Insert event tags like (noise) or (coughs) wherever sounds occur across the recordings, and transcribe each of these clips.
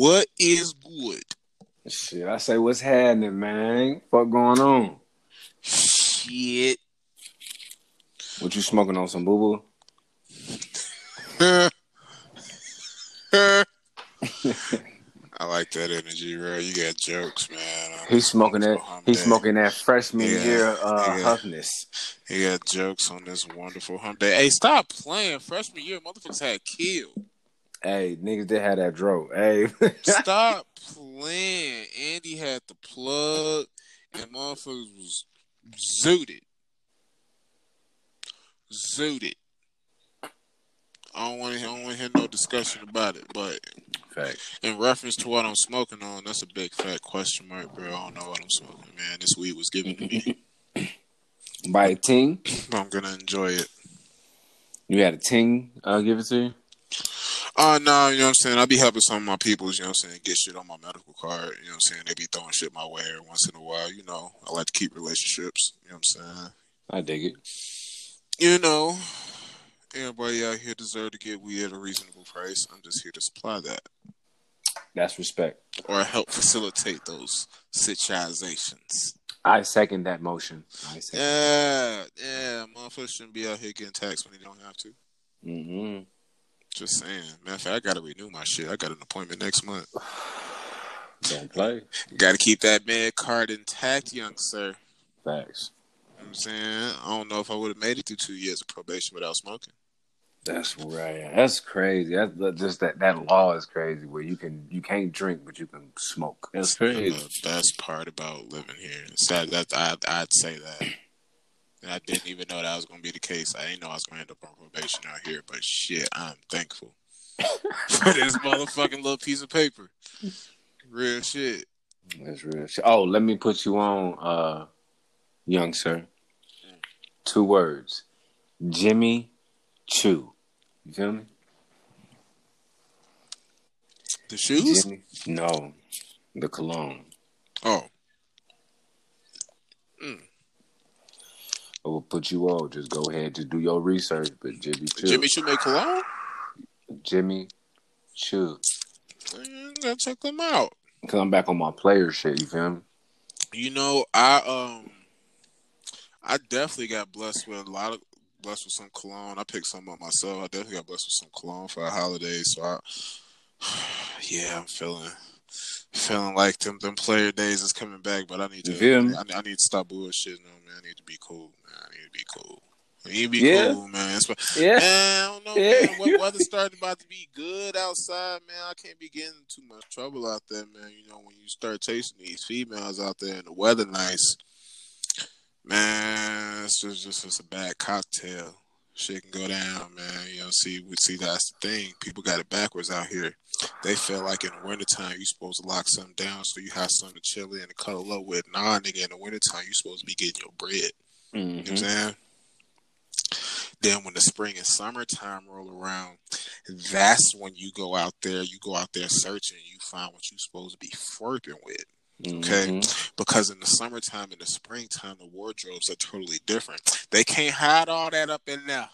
What is good? Shit, I say what's happening, man? What going on? Shit. What you smoking on some boo boo? (laughs) I like that energy, bro. You got jokes, man. He's smoking that. He's day. smoking that freshman Yeah, year uh, yeah. huffness. He got jokes on this wonderful hump day. Hey, stop playing. Freshman year, motherfuckers had killed. Hey, niggas did have that dro. Hey, Stop (laughs) playing. Andy had the plug, and motherfuckers was zooted. Zooted. I don't want to. I don't want to hear no discussion about it. But fact. in reference to what I'm smoking on, that's a big fat question mark, bro. I don't know what I'm smoking, man. This weed was given to me, By a ting, I'm gonna enjoy it. you had a ting. I'll give it to you. Uh no, you know what I'm saying? I be helping some of my peoples, you know what I'm saying, get shit on my medical card. You know what I'm saying? They be throwing shit my way every once in a while, you know. I like to keep relationships, you know what I'm saying? I dig it. You know, everybody out here deserve to get weed at a reasonable price. I'm just here to supply that. That's respect. Or help facilitate those situations. I second that motion. I second. Yeah, yeah, motherfuckers shouldn't be out here getting taxed when they don't have to. Mm-hmm. Just saying. Matter of fact, I gotta renew my shit. I got an appointment next month. Don't play. Gotta keep that med card intact, young sir. Facts. You know I'm saying? I don't know if I would have made it through two years of probation without smoking. That's right. That's crazy. That's that- just that that law is crazy. Where you can you can't drink but you can smoke. That's crazy. The best part about living here. That, that I'd, I'd say that. And I didn't even know that was going to be the case. I didn't know I was going to end up on probation out here, but shit, I'm thankful (laughs) for this motherfucking little piece of paper. Real shit. That's real. shit. Oh, let me put you on, uh, young sir. Two words: Jimmy Choo. You feel me? The shoes? Jimmy? No, the cologne. Oh, I will put you on. Just go ahead, just do your research. But Jimmy Choo, Jimmy Choo make cologne? Jimmy Choo. Gotta check them out. Cause I'm back on my player shit. You feel me? You know, I um, I definitely got blessed with a lot of blessed with some cologne. I picked some up myself. I definitely got blessed with some cologne for a holiday. So I, (sighs) yeah, I'm feeling feeling like them them player days is coming back. But I need to? I, I need to stop bullshitting on man. I need to be cool. Man. I need to be cool. I need to be Yeah. cool, man. Yeah. Man, I don't know, Yeah. man. What (laughs) weather's starting about to be good outside, man. I can't be getting too much trouble out there, man. You know, when you start chasing these females out there and the weather nice, man, it's just just, just a bad cocktail. Shit can go down, man. You know, see, we see that's the thing. People got it backwards out here. They feel like in the wintertime you're supposed to lock something down so you have something to chill in and cuddle up with. Nah, nigga, in the wintertime you're supposed to be getting your bread. You know what I'm Mhm. saying? Then when the spring and summertime roll around, that's when you go out there, you go out there searching, you find what you're supposed to be flirting with. Okay. Mhm. Because in the summertime and the springtime, the wardrobes are totally different. They can't hide all that up in there.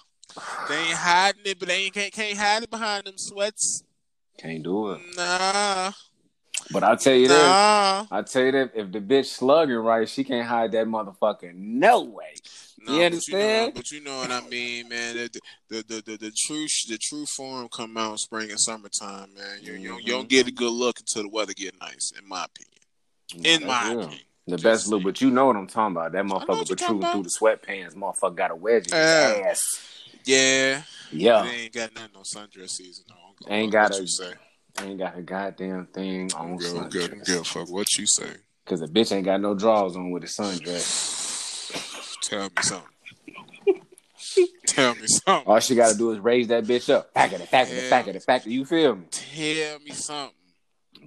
They ain't hiding it, but they ain't, can't, can't hide it behind them sweats. Can't do it. Nah, But I tell you this. nah. I tell you that if the bitch slugging right, she can't hide that motherfucker. No way. No, You but understand? know, but you know what I mean, man. The the the the, the true the true form come out in spring and summertime, man. You you, don't, you don't get a good look until the weather get nice, in my opinion. In my opinion. The Just best look, but you know what I'm talking about. That motherfucker protruding through the sweatpants. Motherfucker got a wedge in Yeah. his ass. Yeah, Yeah. They ain't got nothing on sundress season. No, Ain't got a- you say. Ain't got a goddamn thing on good, sundress. good. Fuck what you say. Cause the bitch ain't got no drawers on with a sundress. (sighs) Tell me something. Tell me something. All she gotta do is raise that bitch up. Pack it, pack it, Yeah. pack it, pack it. You feel me? Tell me something.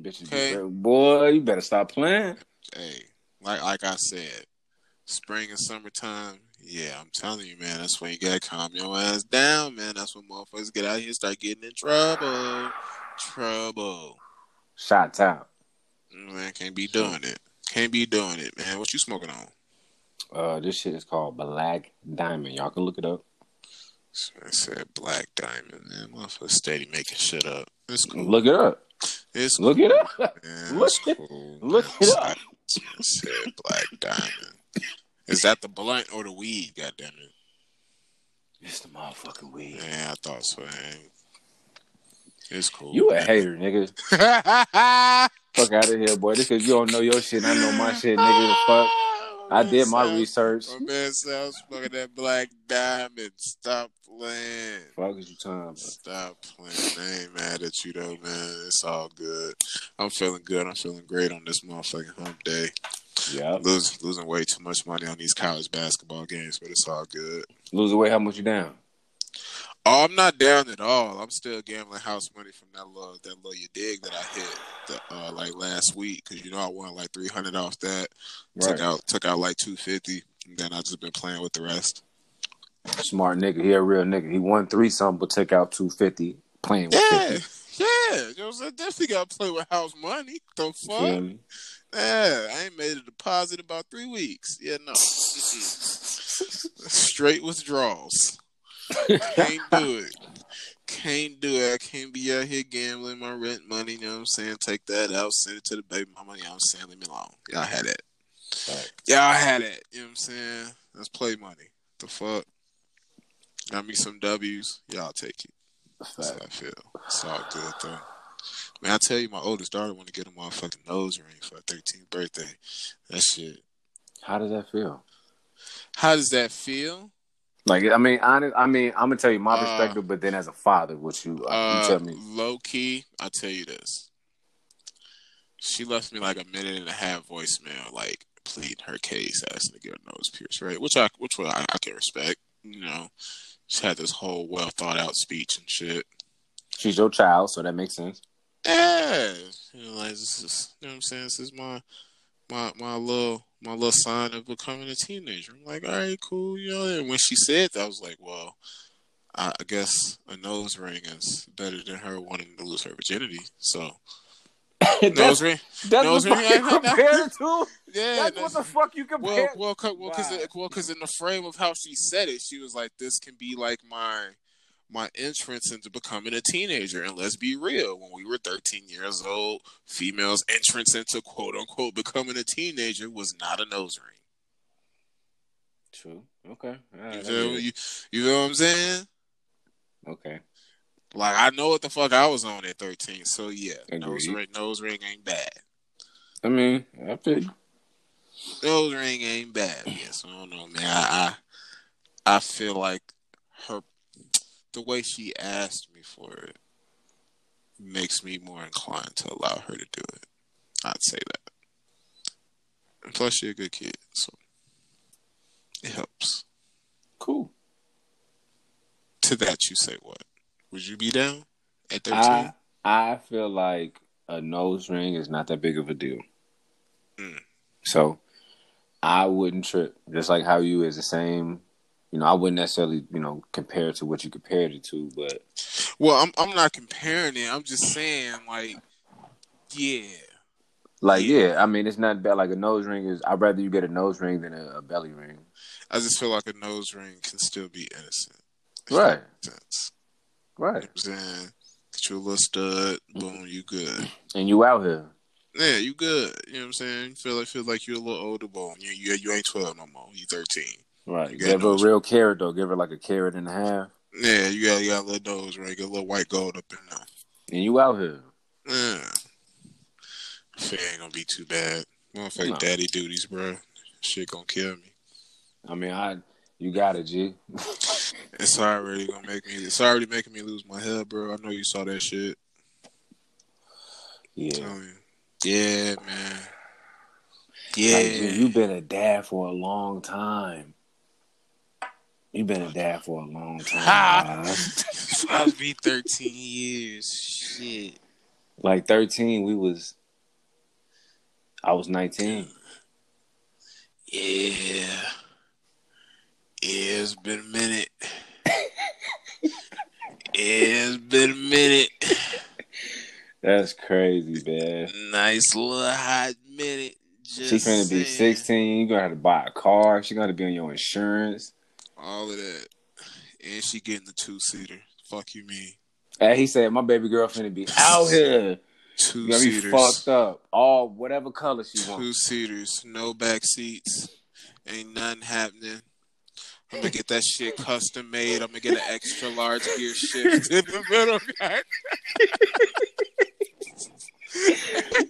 Bitch, Okay. boy, you better stop playing. hey, like like I said, spring and summertime. Yeah, I'm telling you, man. That's when you gotta calm your ass down, man. That's when motherfuckers get out here and start getting in trouble. Trouble. Shots out. Man, can't be doing it. Can't be doing it, man. What you smoking on? Uh, this shit is called Black Diamond. Y'all can look it up. I said Black Diamond, man. Motherfucker steady making shit up. It's cool. Look it up. It's Look cool, it up. man. Look it- cool. look it up. Said Black Diamond. Is that the blunt or the weed? Goddamn it! It's the motherfucking weed. Yeah, I thought so. Man. It's cool. You a hater, nigga. (laughs) Fuck out of here, boy. This cause you don't know your shit. and I know my shit, nigga. The fuck. I did my research. My man sounds fucking that Black Diamond. Stop playing. Fuck is you about? Stop playing. I ain't mad at you though, man. It's all good. I'm feeling good. I'm feeling great on this motherfucking hump day. Yeah. Lose, losing way too much money on these college basketball games, but it's all good. Losing away. How much you down? Oh, I'm not down at all. I'm still gambling house money from that little that little you dig that I hit the, uh, like last week because you know I won like 300 off that. Took out took out like 250, and then I just been playing with the rest. Smart nigga. He a real nigga. He won three something, but took out two fifty. Playing with Yeah, 50. yeah. You know I'm? Definitely got to play with house money. The fuck? Yeah, I ain't made a deposit about three weeks. Yeah, no. (laughs) Straight withdrawals. Can't do it. Can't do it. I can't be out here gambling my rent money. You know what I'm saying? Take that out, send it to the baby mama. You know what I'm saying? Leave me alone. Y'all had it. Right. Y'all had it. You know what I'm saying? Let's play money. The fuck? Got me some W's. Y'all take it. That's how I feel. It's all good though. Man, I tell you, my oldest daughter want to get a motherfucking nose ring for her 13th birthday. That shit. How does that feel? How does that feel? Like, I mean, honest. I mean, I'm gonna tell you my Uh, perspective, but then as a father, what you, uh, Uh, you tell me? Low key, I tell you this. She left me like a minute and a half voicemail, like pleading her case, asking to get her nose pierced, right? Which I, which I, I can respect. You know, she had this whole well thought out speech and shit. She's your child, so that makes sense. Yeah, you know, like this is, you know what I'm saying. This is my, my, my little, my little sign of becoming a teenager. I'm like, all right, cool, you know. And when she said that, I was like, well, I, guess a nose ring is better than her wanting to lose her virginity. So (laughs) nose ring, that's nose ring, you yeah, yeah, compare it to. (laughs) yeah. That's what the fuck you compare. well, well, because Wow. well, because in the frame of how she said it, she was like, "This can be like my my entrance into becoming a teenager." And let's be real, when we were 13 years old, females' entrance into quote unquote becoming a teenager was not a nose ring. True. Okay. Right, You feel you, you feel what I'm saying? Okay. Like I know what the fuck I was on at 13, so yeah, nose ring, nose ring ain't bad. I mean, I feel. Nose ring ain't bad. Yes, I don't know, man. I, I I feel like her the way she asked me for it makes me more inclined to allow her to do it. I'd say that. And plus, she's a good kid, so it helps. Cool. To that, you say what? Would you be down at thirteen? I I feel like a nose ring is not that big of a deal. Mm. So I wouldn't trip. Just like how you is the same. You know, I wouldn't necessarily, you know, compare it to what you compared it to, but well, I'm I'm not comparing it. I'm just saying, like, yeah, like, Yeah. yeah, I mean, it's not bad. Like a nose ring is. I'd rather you get a nose ring than a, a belly ring. I just feel like a nose ring can still be innocent. Right. sense. Right. You know what I'm saying? Get you a little stud, boom, you good. And you out here. Yeah, you good. You know what I'm saying? Feel like feel like you're a little older, boom. You you, you ain't twelve no more. You thirteen. Right. Give her a real carat though. Give her like a carat and a half. Yeah, you got you got a little those right. get a little white gold up in there. And you out here. Yeah. Shit ain't gonna be too bad. Motherfucking No. daddy duties, bro. Shit gonna kill me. I mean, I you got it, G. (laughs) It's already gonna make me. It's already making me lose my head, bro. I know you saw that shit. Yeah. Yeah, man. Like, Yeah. G, you've been a dad for a long time. You've been a dad for a long (laughs) time. man. I'll be 13 years. Shit. like thirteen, we was. I was nineteen. Yeah. Yeah, it's been a minute. it's been a minute. That's crazy, man. Nice little hot minute. She's gonna be sixteen. You're gonna have to buy a car. She's gonna be on your insurance. All of that. And she getting the two seater. Fuck you mean. And he said, "My baby girl finna be out here." Two seaters. fucked up. All whatever color she Two wants. seaters. No back seats. Ain't nothing happening. I'm gonna get that shit custom made. I'm gonna get an extra large gear shift in the middle.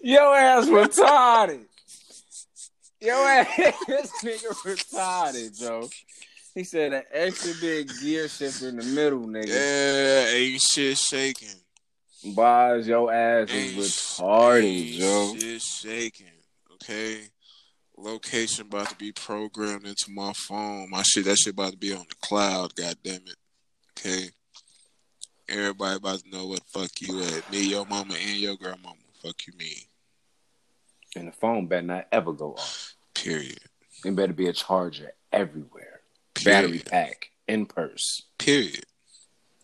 Your ass retarded. Your ass, (laughs) this nigga retarded, Joe. He said an extra big gear shift in the middle, nigga. Yeah, ain't shit shaking. Buys your ass Ain't is retarded, ain't Joe. Shit shaking. Okay. Location about to be programmed into my phone. My shit, that shit about to be on the cloud. God damn it. Okay. Everybody about to know what the fuck you at. Me, your mama, and your grandmama. Fuck you, me. And the phone better not ever go off. Period. There better be a charger everywhere. Battery pack in purse. Period.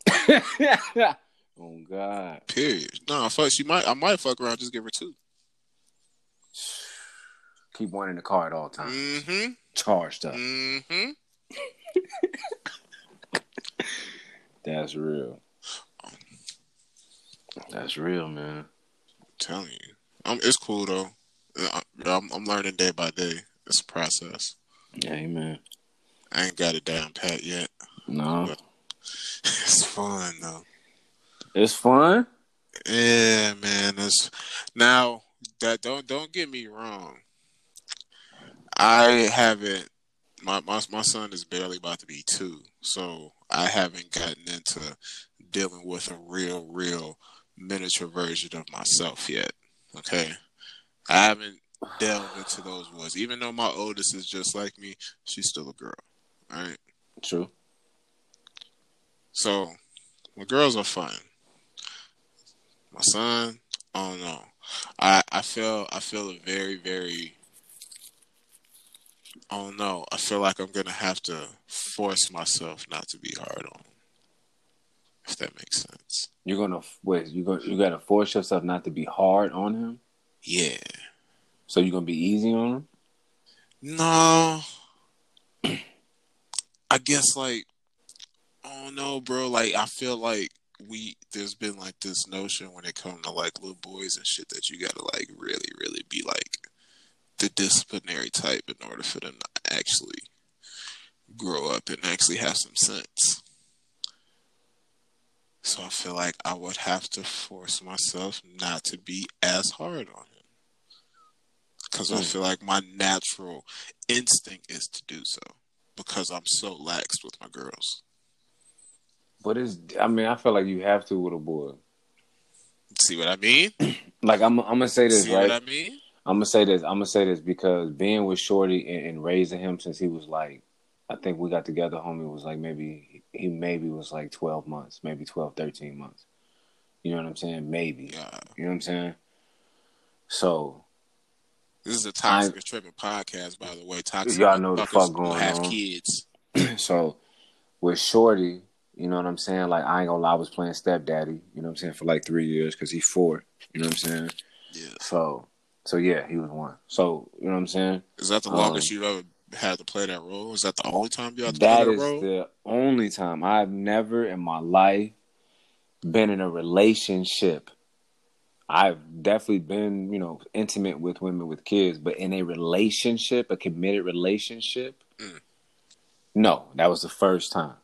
(laughs) oh God. Period. No, fuck. She might. I might fuck around. Just give her two. Keep one in the car at all times. Mm-hmm. Charged up. Mm-hmm. (laughs) That's real. That's real, man. I'm telling you, um, it's cool though. I'm, I'm learning day by day. It's a process. Yeah, man. I ain't got it down pat yet. No. (laughs) It's fun though. It's fun. Yeah, man. It's now that don't don't get me wrong. I haven't. My my my son is barely about to be two, so I haven't gotten into dealing with a real, real miniature version of myself yet. Okay, I haven't delved into those woods. Even though my oldest is just like me, she's still a girl. All right. True. So, my girls are fun. My son, I don't know. I I feel I feel a very very. I don't know. I feel like I'm gonna have to force myself not to be hard on. him. If that makes sense. You're gonna wait. You going you gotta force yourself not to be hard on him. Yeah. So you're gonna be easy on him. No. I guess like I don't know, bro. Like I feel like we there's been like this notion when it comes to like little boys and shit that you gotta like really, really be like the disciplinary type in order for them to actually grow up and actually have some sense. So I feel like I would have to force myself not to be as hard on him. Because I Hmm. feel like my natural instinct is to do so. Because I'm so lax with my girls. But it's. I mean, I feel like you have to with a boy. See what I mean? (clears throat) Like I'm. I'm gonna say this See right. what I mean? I'm gonna say this. I'm gonna say this because being with Shorty and, and raising him since he was like, I think we got together. Homie was like maybe he maybe was like 12 months, maybe 12, 13 months. You know what I'm saying? Maybe. Yeah. You know what I'm saying? So This is a toxic tripping podcast, by the way. Toxic. Y'all know the fuck going have on. kids. (clears throat) so with Shorty, you know what I'm saying? Like I ain't gonna lie, I was playing stepdaddy. You know what I'm saying for like three years because he's four. You know what I'm saying? Yeah. So so yeah, he was one. So you know what I'm saying? Is that the Um, longest you've ever had to play that role? Is that the only time you had to play that role? That is the only time I've never in my life been in a relationship. I've definitely been, you know, intimate with women with kids, but in a relationship, a committed relationship, Mm. no, that was the first time.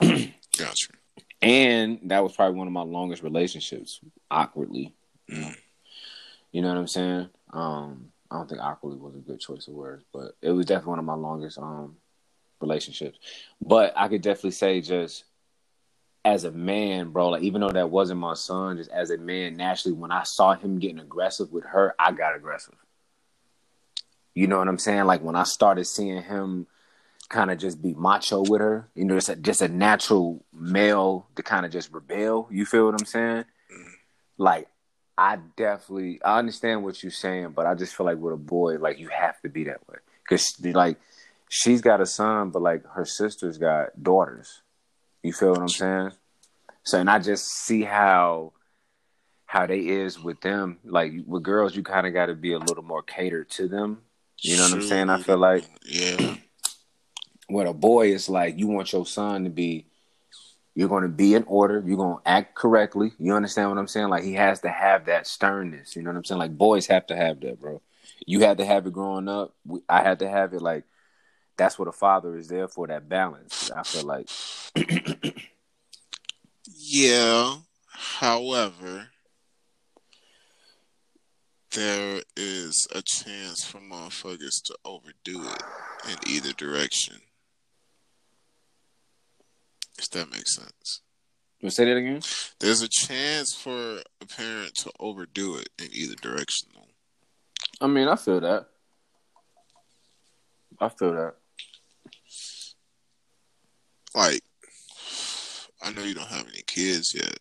Gotcha. And that was probably one of my longest relationships, awkwardly. Mm. You know what I'm saying? Um, I don't think awkwardly was a good choice of words, but it was definitely one of my longest um relationships. But I could definitely say just as a man, bro, like even though that wasn't my son, just as a man, naturally when I saw him getting aggressive with her, I got aggressive. You know what I'm saying? Like when I started seeing him kind of just be macho with her, you know, it's a, just a natural male to kind of just rebel. You feel what I'm saying? Like I definitely I understand what you're saying, but I just feel like with a boy, like you have to be that way because like she's got a son, but like her sister's got daughters. You feel what I'm saying? So and I just see how how they is with them. Like with girls, you kind of got to be a little more catered to them. You know what I'm saying? I feel like Yeah. with a boy, it's like you want your son to be, You're going to be in order. You're going to act correctly. You understand what I'm saying? Like he has to have that sternness. You know what I'm saying? Like boys have to have that, bro. You had to have it growing up. I had to have it. Like that's what a father is there for. That balance. I feel like. yeah. However, there is a chance for motherfuckers to overdo it in either direction. If that makes sense. You say that again? There's a chance for a parent to overdo it in either direction, though. I mean, I feel that. I feel that. Like, I know you don't have any kids yet,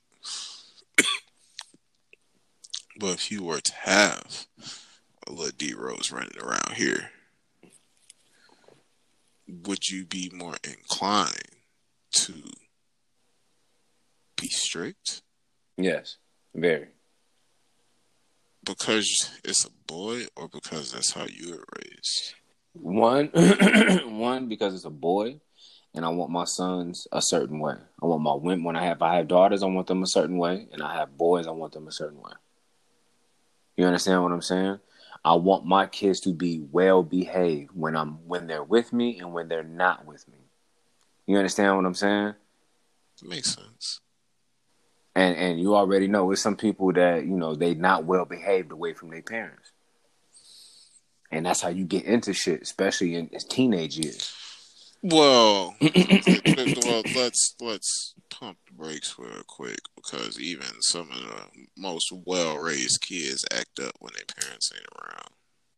but if you were to have a little D Rose running around here, would you be more inclined to be strict? Yes, very. Because it's a boy, or because that's how you were raised? One, (clears throat) one because it's a boy, and I want my sons a certain way. I want my women when I have I have daughters, I want them a certain way, and I have boys, I want them a certain way. You understand what I'm saying? I want my kids to be well behaved when I'm when they're with me and when they're not with me. You understand what I'm saying? Makes sense. And and you already know it's some people that, you know, they not well behaved away from their parents. And that's how you get into shit, especially in teenage years. Well, well, (coughs) let's let's pump the brakes real quick because even some of the most well-raised kids act up when their parents ain't around.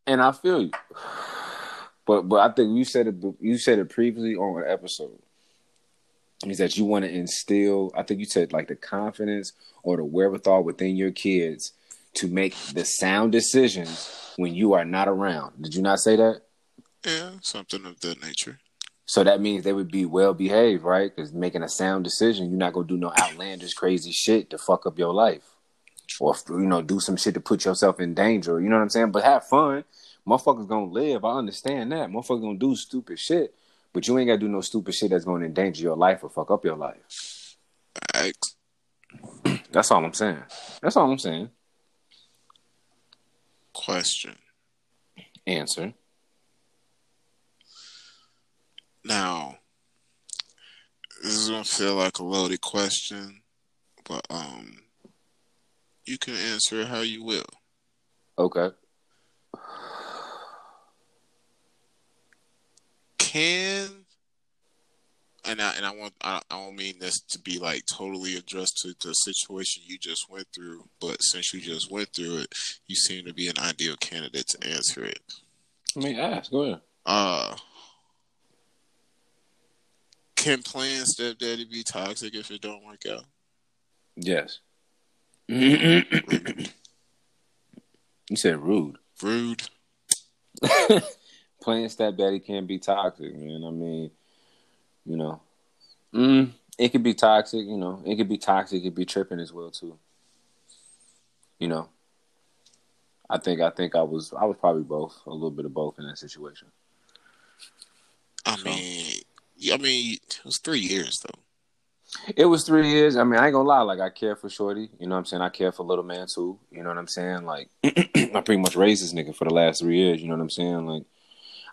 And I feel you, but but I think you said it. You said it previously on an episode. Is that you want to instill? I think you said like the confidence or the wherewithal within your kids to make the sound decisions when you are not around. Did you not say that? Yeah, something of that nature. So that means they would be well behaved, right? Because making a sound decision, you're not gonna do no outlandish, crazy shit to fuck up your life, or you know, do some shit to put yourself in danger. You know what I'm saying? But have fun. Motherfuckers gonna live. I understand that. Motherfuckers gonna do stupid shit, but you ain't gotta do no stupid shit that's gonna endanger your life or fuck up your life. Thanks. (clears throat) That's all I'm saying. That's all I'm saying. Question. Answer. Now, this is gonna feel like a loaded question, but um, you can answer how you will. Okay. Can and I and I want I, I don't mean this to be like totally addressed to the situation you just went through, but since you just went through it, you seem to be an ideal candidate to answer it. I mean, ask. Go ahead. Uh, can playing stepdaddy be toxic if it don't work out? Yes. you said rude. Rude. (laughs) playing stepdaddy can be toxic, man. I mean, you know, mm, it could be toxic. You know, it could be toxic. It could be tripping as well too. You know, I think I think I was I was probably both a little bit of both in that situation. I so. mean, I mean, it was three years though. It was three years. I mean, I ain't gonna lie. Like, I care for Shorty. You know what I'm saying? I care for Little Man too. You know what I'm saying? Like, (clears throat) I pretty much raised this nigga for the last three years. You know what I'm saying? Like,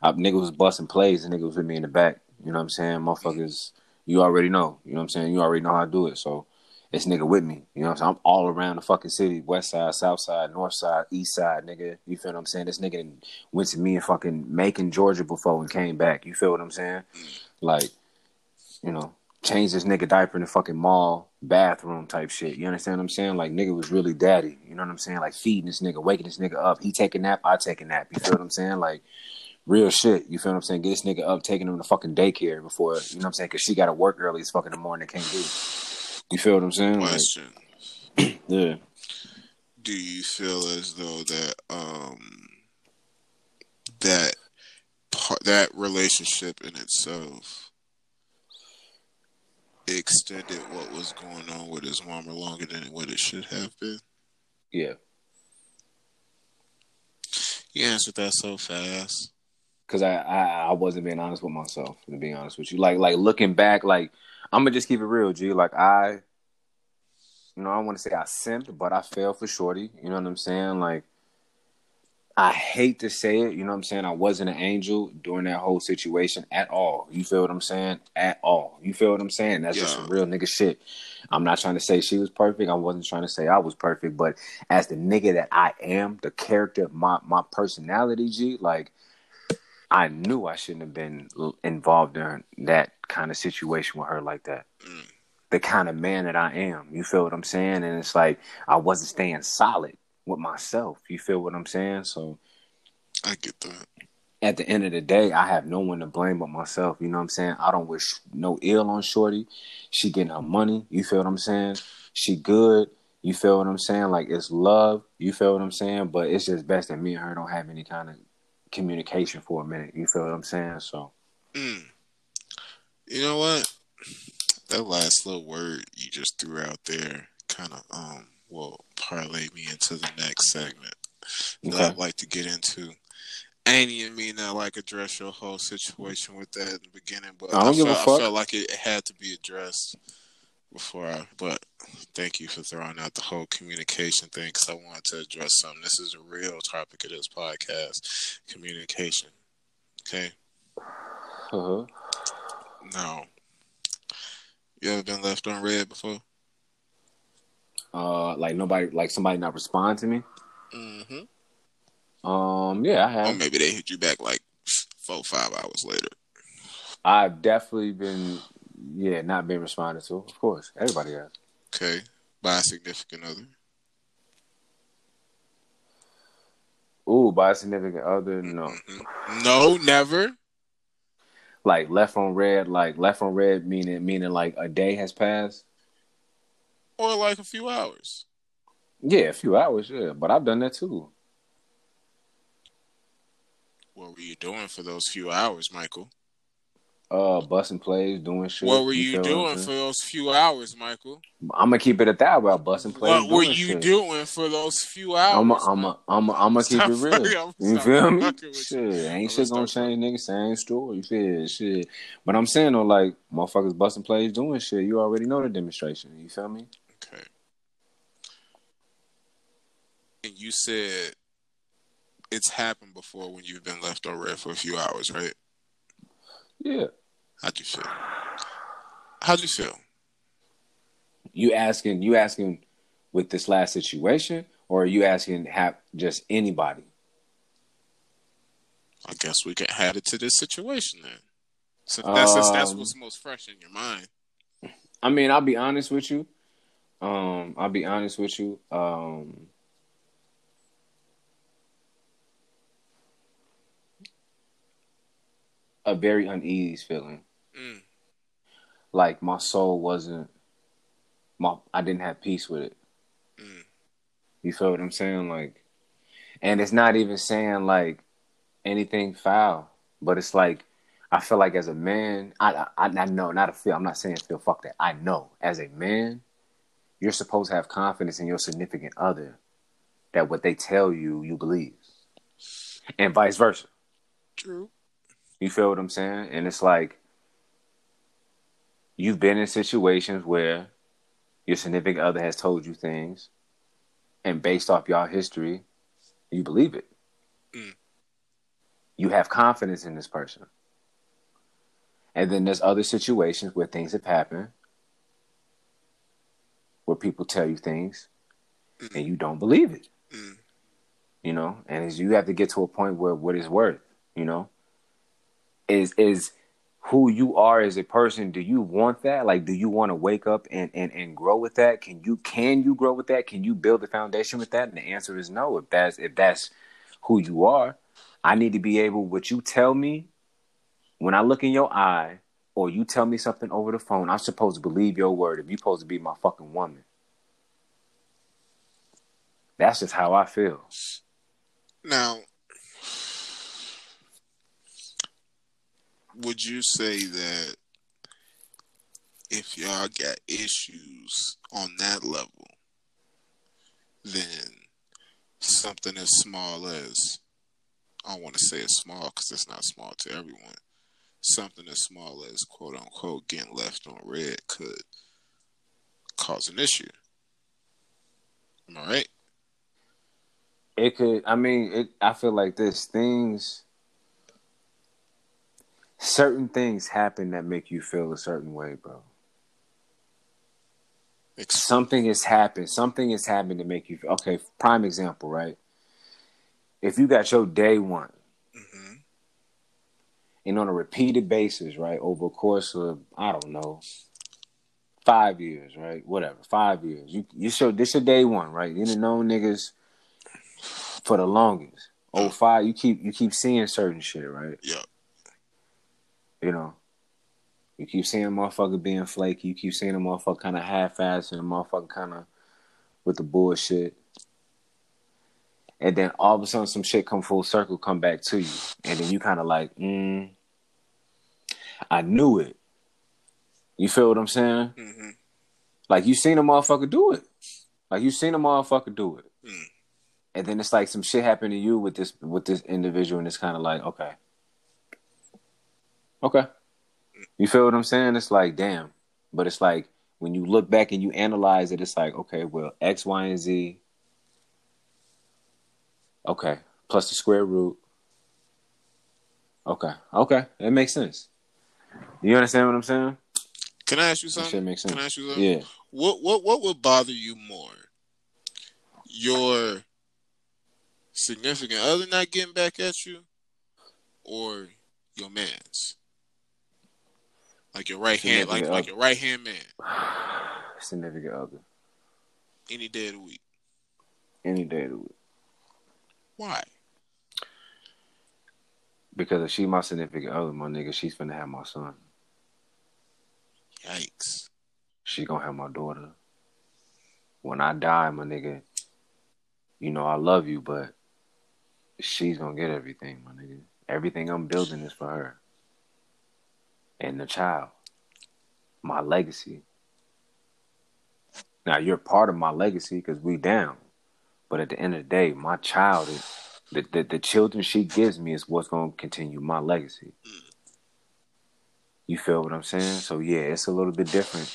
I, nigga was busting plays and nigga was with me in the back. You know what I'm saying? Motherfuckers, you already know. You know what I'm saying? You already know how to do it. So, it's nigga with me. You know what I'm saying? I'm all around the fucking city, west side, south side, north side, east side, nigga. You feel what I'm saying? This nigga went to me in fucking Macon, Georgia before and came back. You feel what I'm saying? Like, you know, change this nigga diaper in the fucking mall bathroom type shit. You understand what I'm saying? Like nigga was really daddy. You know what I'm saying? Like feeding this nigga, waking this nigga up. He take a nap, I take a nap. You feel what I'm saying? Like real shit. You feel what I'm saying? Get this nigga up, taking him to fucking daycare before you know what I'm saying? Cause she got to work early as fucking in the morning. Can't do. You feel what I'm saying? Question. Like, (clears throat) yeah. Do you feel as though that um that that relationship in itself extended what was going on with his mama longer than what it should have been? Yeah. You answered that so fast. Cause I, I I wasn't being honest with myself, to be honest with you. Like like looking back, like I'm gonna just keep it real, G. Like I, you know, I want to say I simped, but I fell for Shorty. You know what I'm saying? Like I hate to say it, you know what I'm saying? I wasn't an angel during that whole situation at all. You feel what I'm saying? At all. You feel what I'm saying? That's yeah. just some real nigga shit. I'm not trying to say she was perfect. I wasn't trying to say I was perfect, but as the nigga that I am, the character, my my personality, G, like I knew I shouldn't have been involved in that kind of situation with her like that. Mm. The kind of man that I am. You feel what I'm saying? And it's like I wasn't staying solid with myself. You feel what I'm saying? So I get that. At the end of the day, I have no one to blame but myself. You know what I'm saying? I don't wish no ill on Shorty. She getting her money. You feel what I'm saying? She good. You feel what I'm saying? Like it's love. You feel what I'm saying? But it's just best that me and her don't have any kind of communication for a minute. You feel what I'm saying? So. Mm. You know what? That last little word you just threw out there kind of um will parlay me into the next segment okay. that I'd like to get into. Ain't and me not like address your whole situation with that in the beginning, but I, I, felt, I felt like it had to be addressed before I. But thank you for throwing out the whole communication thing because I wanted to address something. This is a real topic of this podcast: communication. Okay. Uh huh. Now, you ever been left on read before? Uh, like nobody, like somebody not respond to me. Mm-hmm. Um, yeah, I have. Or maybe they hit you back like four, five hours later. I've definitely been, yeah, not being responded to. Of course, everybody has. Okay, by a significant other. Ooh, by a significant other? No. Mm-hmm. No, never. Like left on read, like left on read, meaning meaning like a day has passed or like a few hours. Yeah, a few hours, yeah. But I've done that too. What were you doing for those few hours, Michael? Uh, busting plays, doing shit. What were you, you doing for those few hours, Michael? I'm gonna keep it at that about busting plays. What were you shit. doing for those few hours? (laughs) I'm a, I'm a, I'm a, I'm gonna keep it real. you feel me? Shit, ain't shit gonna change, nigga. Same story. You feel shit. But I'm saying though, like motherfuckers busting plays, doing shit. You already know the demonstration. You feel me? You said it's happened before when you've been left on read for a few hours, right? Yeah. How'd you feel? How'd you feel? You asking you asking with this last situation, or are you asking have just anybody? I guess we can add it to this situation then. So that's um, that's what's most fresh in your mind. I mean, I'll be honest with you. Um, I'll be honest with you. Um, a very uneasy feeling. Mm. Like my soul wasn't my I didn't have peace with it. Mm. You feel what I'm saying? Like and it's not even saying like anything foul, but it's like I feel like as a man, I I, I know not a feel. I'm not saying feel fuck that. I know as a man, you're supposed to have confidence in your significant other that what they tell you, you believe, and vice versa. True. You feel what I'm saying? And it's like you've been in situations where your significant other has told you things, and based off y'all history, you believe it. Mm. You have confidence in this person. And then there's other situations where things have happened where people tell you things mm. and you don't believe it. Mm. You know, and you have to get to a point where what is worth, you know, is is who you are as a person. Do you want that? Like, do you want to wake up and, and and grow with that? Can you can you grow with that? Can you build a foundation with that? And the answer is no. If that's if that's who you are, I need to be able. What you tell me when I look in your eye, or you tell me something over the phone, I'm supposed to believe your word if you're supposed to be my fucking woman. That's just how I feel. Now, would you say that if y'all got issues on that level, then something as small as I don't want to say it's small because it's not small to everyone something as small as quote unquote getting left on read could cause an issue. Am I right? It could. I mean, it. I feel like this things. Certain things happen that make you feel a certain way, bro. Something has happened. Something has happened to make you feel. Okay, prime example, right? If you got your day one, Mhm. and on a repeated basis, right, over a course of I don't know, five years, right, whatever, five years. You you show this your day one, right? You didn't know niggas for the longest. Oh five, you keep you keep seeing certain shit, right? Yeah. You know, you keep seeing a motherfucker being flaky. You keep seeing a motherfucker kind of half-assed and a motherfucker kind of with the bullshit. And then all of a sudden, some shit come full circle, come back to you, and then you kind of like, mm, I knew it. You feel what I'm saying? Mhm. Like you seen a motherfucker do it. Like you seen a motherfucker do it. Mm. And then it's like some shit happened to you with this with this individual, and it's kind of like, okay, okay. You feel what I'm saying? It's like, damn. But it's like when you look back and you analyze it, it's like, okay, well, X, Y, and Z. Okay, plus the square root. Okay, okay, that makes sense. You understand what I'm saying? Can I ask you That something? shit makes sense. Can I ask you something? Yeah. What what what would bother you more? Your significant other not getting back at you, or your man's? Like your right hand, like Significant like your right hand man, (sighs) Significant other. any day of the week. Any day of the week. Why? Because if she my significant other, my nigga, she's finna have my son. Yikes! She gonna have my daughter. When I die, my nigga, you know I love you, but she's gonna get everything, my nigga. Everything I'm building is for her. And the child. My legacy. Now you're part of my legacy because we down. But at the end of the day, my child is the, the, the children she gives me is what's gonna continue my legacy. You feel what I'm saying? So yeah, it's a little bit different.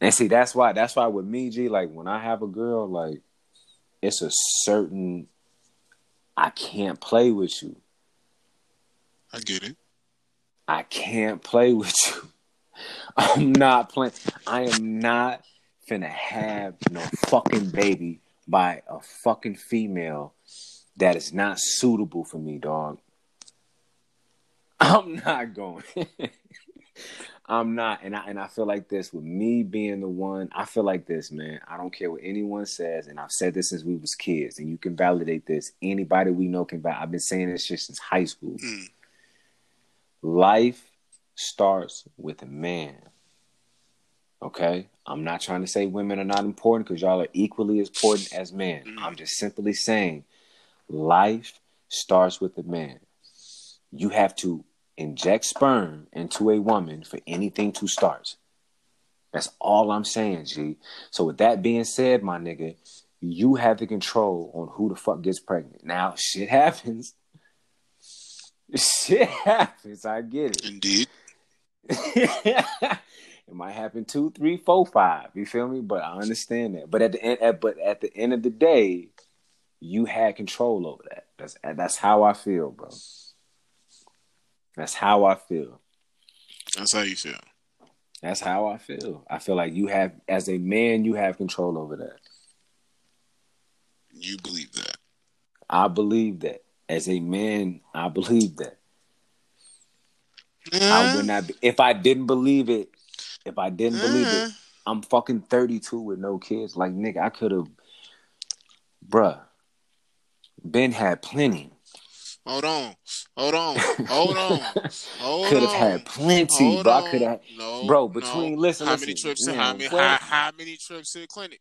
And see, that's why that's why with me, G, like when I have a girl, like it's a certain I can't play with you. I get it. I can't play with you. (laughs) I'm not playing. I am not finna have no fucking baby by a fucking female that is not suitable for me, dog. I'm not going. (laughs) I'm not, and I and I feel like this with me being the one. I feel like this, man. I don't care what anyone says, and I've said this since we was kids, and you can validate this. Anybody we know can. val- I've been saying this shit since high school. Mm. Life starts with a man. Okay? I'm not trying to say women are not important because y'all are equally as important as men. Mm. I'm just simply saying life starts with a man. You have to inject sperm into a woman for anything to start. That's all I'm saying, G. So with that being said, my nigga, you have the control on who the fuck gets pregnant. Now, shit happens. Shit (laughs) happens. I get it. Indeed. (laughs) it might happen two, three, four, five. You feel me? But I understand that. But at the end, at, but at the end of the day, you had control over that. That's that's how I feel, bro. That's how I feel. That's how you feel. That's how I feel. I feel like you have, as a man, you have control over that. You believe that. I believe that. As a man, I believe that. I would not be, if I didn't believe it, if I didn't believe Uh, it, I'm fucking 32 with no kids. Like, nigga, I could have, bruh, Ben had plenty. Hold on. Hold on. Hold on. (laughs) Hold Could have had plenty, Hold bro. I could have, No, bro, no. between- listen, how listen, many trips? man, how many? How, how many trips to the clinic?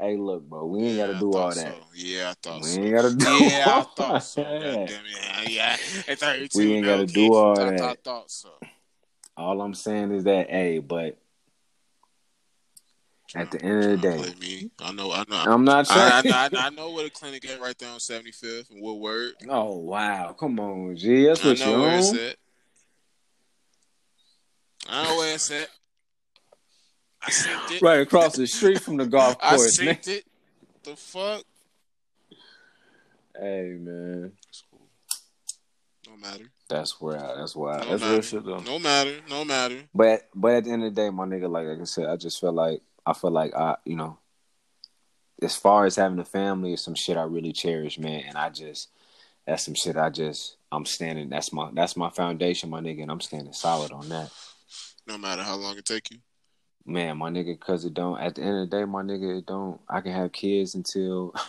Hey, look, bro, we ain't Yeah, got to do thought all so. that. Yeah, I thought We so. ain't gotta (laughs) do Yeah, I thought so. that. God it. Yeah, at 32, We ain't gotta do all I, I thought so. All I'm saying is that, hey, but at the end of the day. I know. I know. I'm not I. I, I, (laughs) I know where the clinic at right there on 75th and Woodward. oh wow, come on, G, that's I what know you where it's at. ass at. I seen it. Right across the street from the golf (laughs) I course. seen man. it. The fuck? Hey man, It's cool. No matter. that's where I, that's why No that's matter. real shit though. No matter. No matter. But but at the end of the day, my nigga, like, like I said, I just feel like I feel like I, you know, as far as having a family is some shit I really cherish, man. And I just that's some shit I just I'm standing. That's my that's my foundation, my nigga, and I'm standing solid on that, No matter how long it take you. Man, my nigga. Cause it don't. At the end of the day, my nigga, it don't. I can have kids until. (laughs)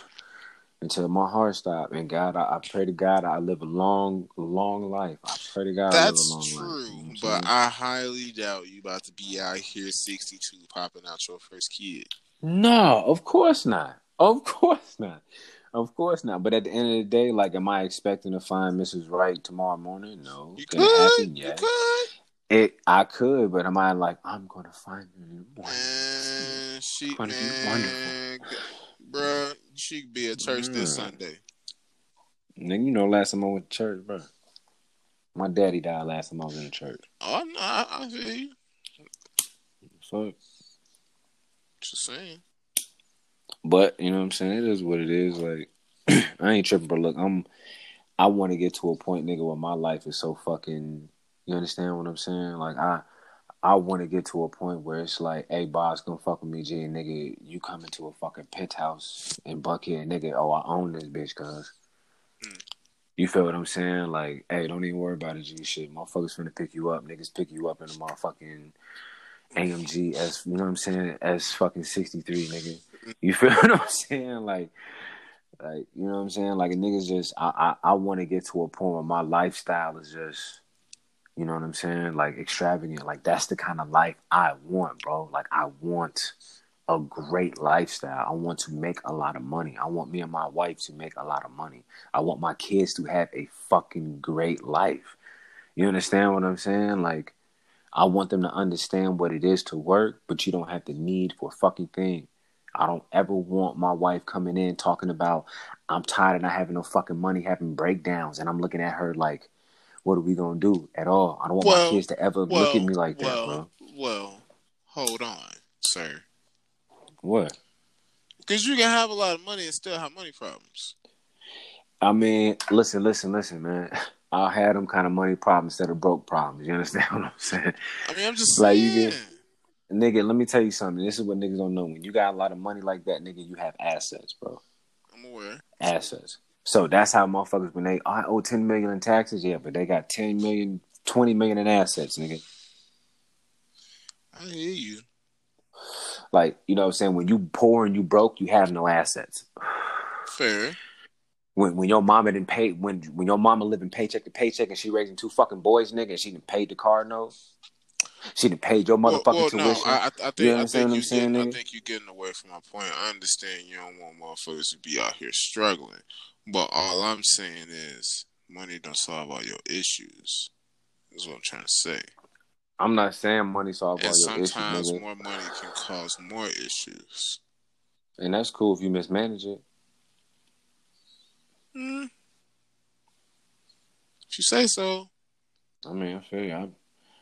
Until my heart stop, and God, I, I pray to God I live a long, long life. I pray to God I live a That's long true, life. You know but? I highly doubt you about to be out here 62 popping out your first kid. No, of course not. Of (laughs) course not. Of course not. But at the end of the day, like, am I expecting to find Mrs. Right tomorrow morning? No. You Can could, happen? you could. It, I could, but am I like, I'm gonna find her in the morning? Man, she, Gonna be wonderful. bruh, she could be at church this. Sunday. Nigga, you know, last time I went to church, bro. My daddy died last time I was in the church. Oh, no, I, I feel you. Fuck. Just saying. But you know what I'm saying? It is what it is. Like (clears throat) I ain't tripping, but look, I'm I want to get to a point, nigga, where my life is so fucking. You understand what I'm saying? Like I I want to get to a point where it's like, hey, boss, gonna fuck with me, G, nigga, you come into a fucking penthouse in Buckhead, nigga. Oh, I own this bitch, cuz. Mm. You feel what I'm saying? Like, hey, don't even worry about it, G. Shit, motherfuckers finna pick you up. Niggas pick you up in a motherfucking AMG as you know what I'm saying? As fucking 63, nigga. You (laughs) feel what I'm saying? Like, like you know what I'm saying? Like a niggas just I I, I want to get to a point where my lifestyle is just you know what I'm saying? Like extravagant. Like that's the kind of life I want, bro. Like I want a great lifestyle. I want to make a lot of money. I want me and my wife to make a lot of money. I want my kids to have a fucking great life. You understand what I'm saying? Like I want them to understand what it is to work, but you don't have the need for a fucking thing. I don't ever want my wife coming in talking about I'm tired of not having no fucking money, having breakdowns, and I'm looking at her like, what are we gonna do at all? I don't want Well, my kids to ever Well, look at me like that, bro. Well, hold on, sir. What? Because you can have a lot of money and still have money problems. I mean, listen, listen, listen, man. (laughs) I had them kind of money problems instead of broke problems. You understand (laughs) what I'm saying? I mean, I'm just Like, saying. you get- Nigga, let me tell you something. This is what niggas don't know. When you got a lot of money like that, nigga, you have assets, bro. I'm aware. assets. So that's how motherfuckers when they oh, I owe ten million in taxes, yeah, but they got 10 million, 20 million in assets, nigga. I hear you. Like, you know what I'm saying? When you poor and you broke, you have no assets. Fair. When when your mama didn't pay when when your mama living paycheck to paycheck and she raising two fucking boys, nigga, and she didn't pay the car note. She didn't pay your Well, motherfucking well, no, tuition. I, I I think, You I think what I'm saying, I think you're getting away from my point. I understand you don't want motherfuckers to be out here struggling, but all I'm saying is money don't solve all your issues. Is what I'm trying to say. I'm not saying money solve all your issues, sometimes more money can cause more issues. And that's cool if you mismanage it. Hmm. If you say so. I mean, I feel you. I,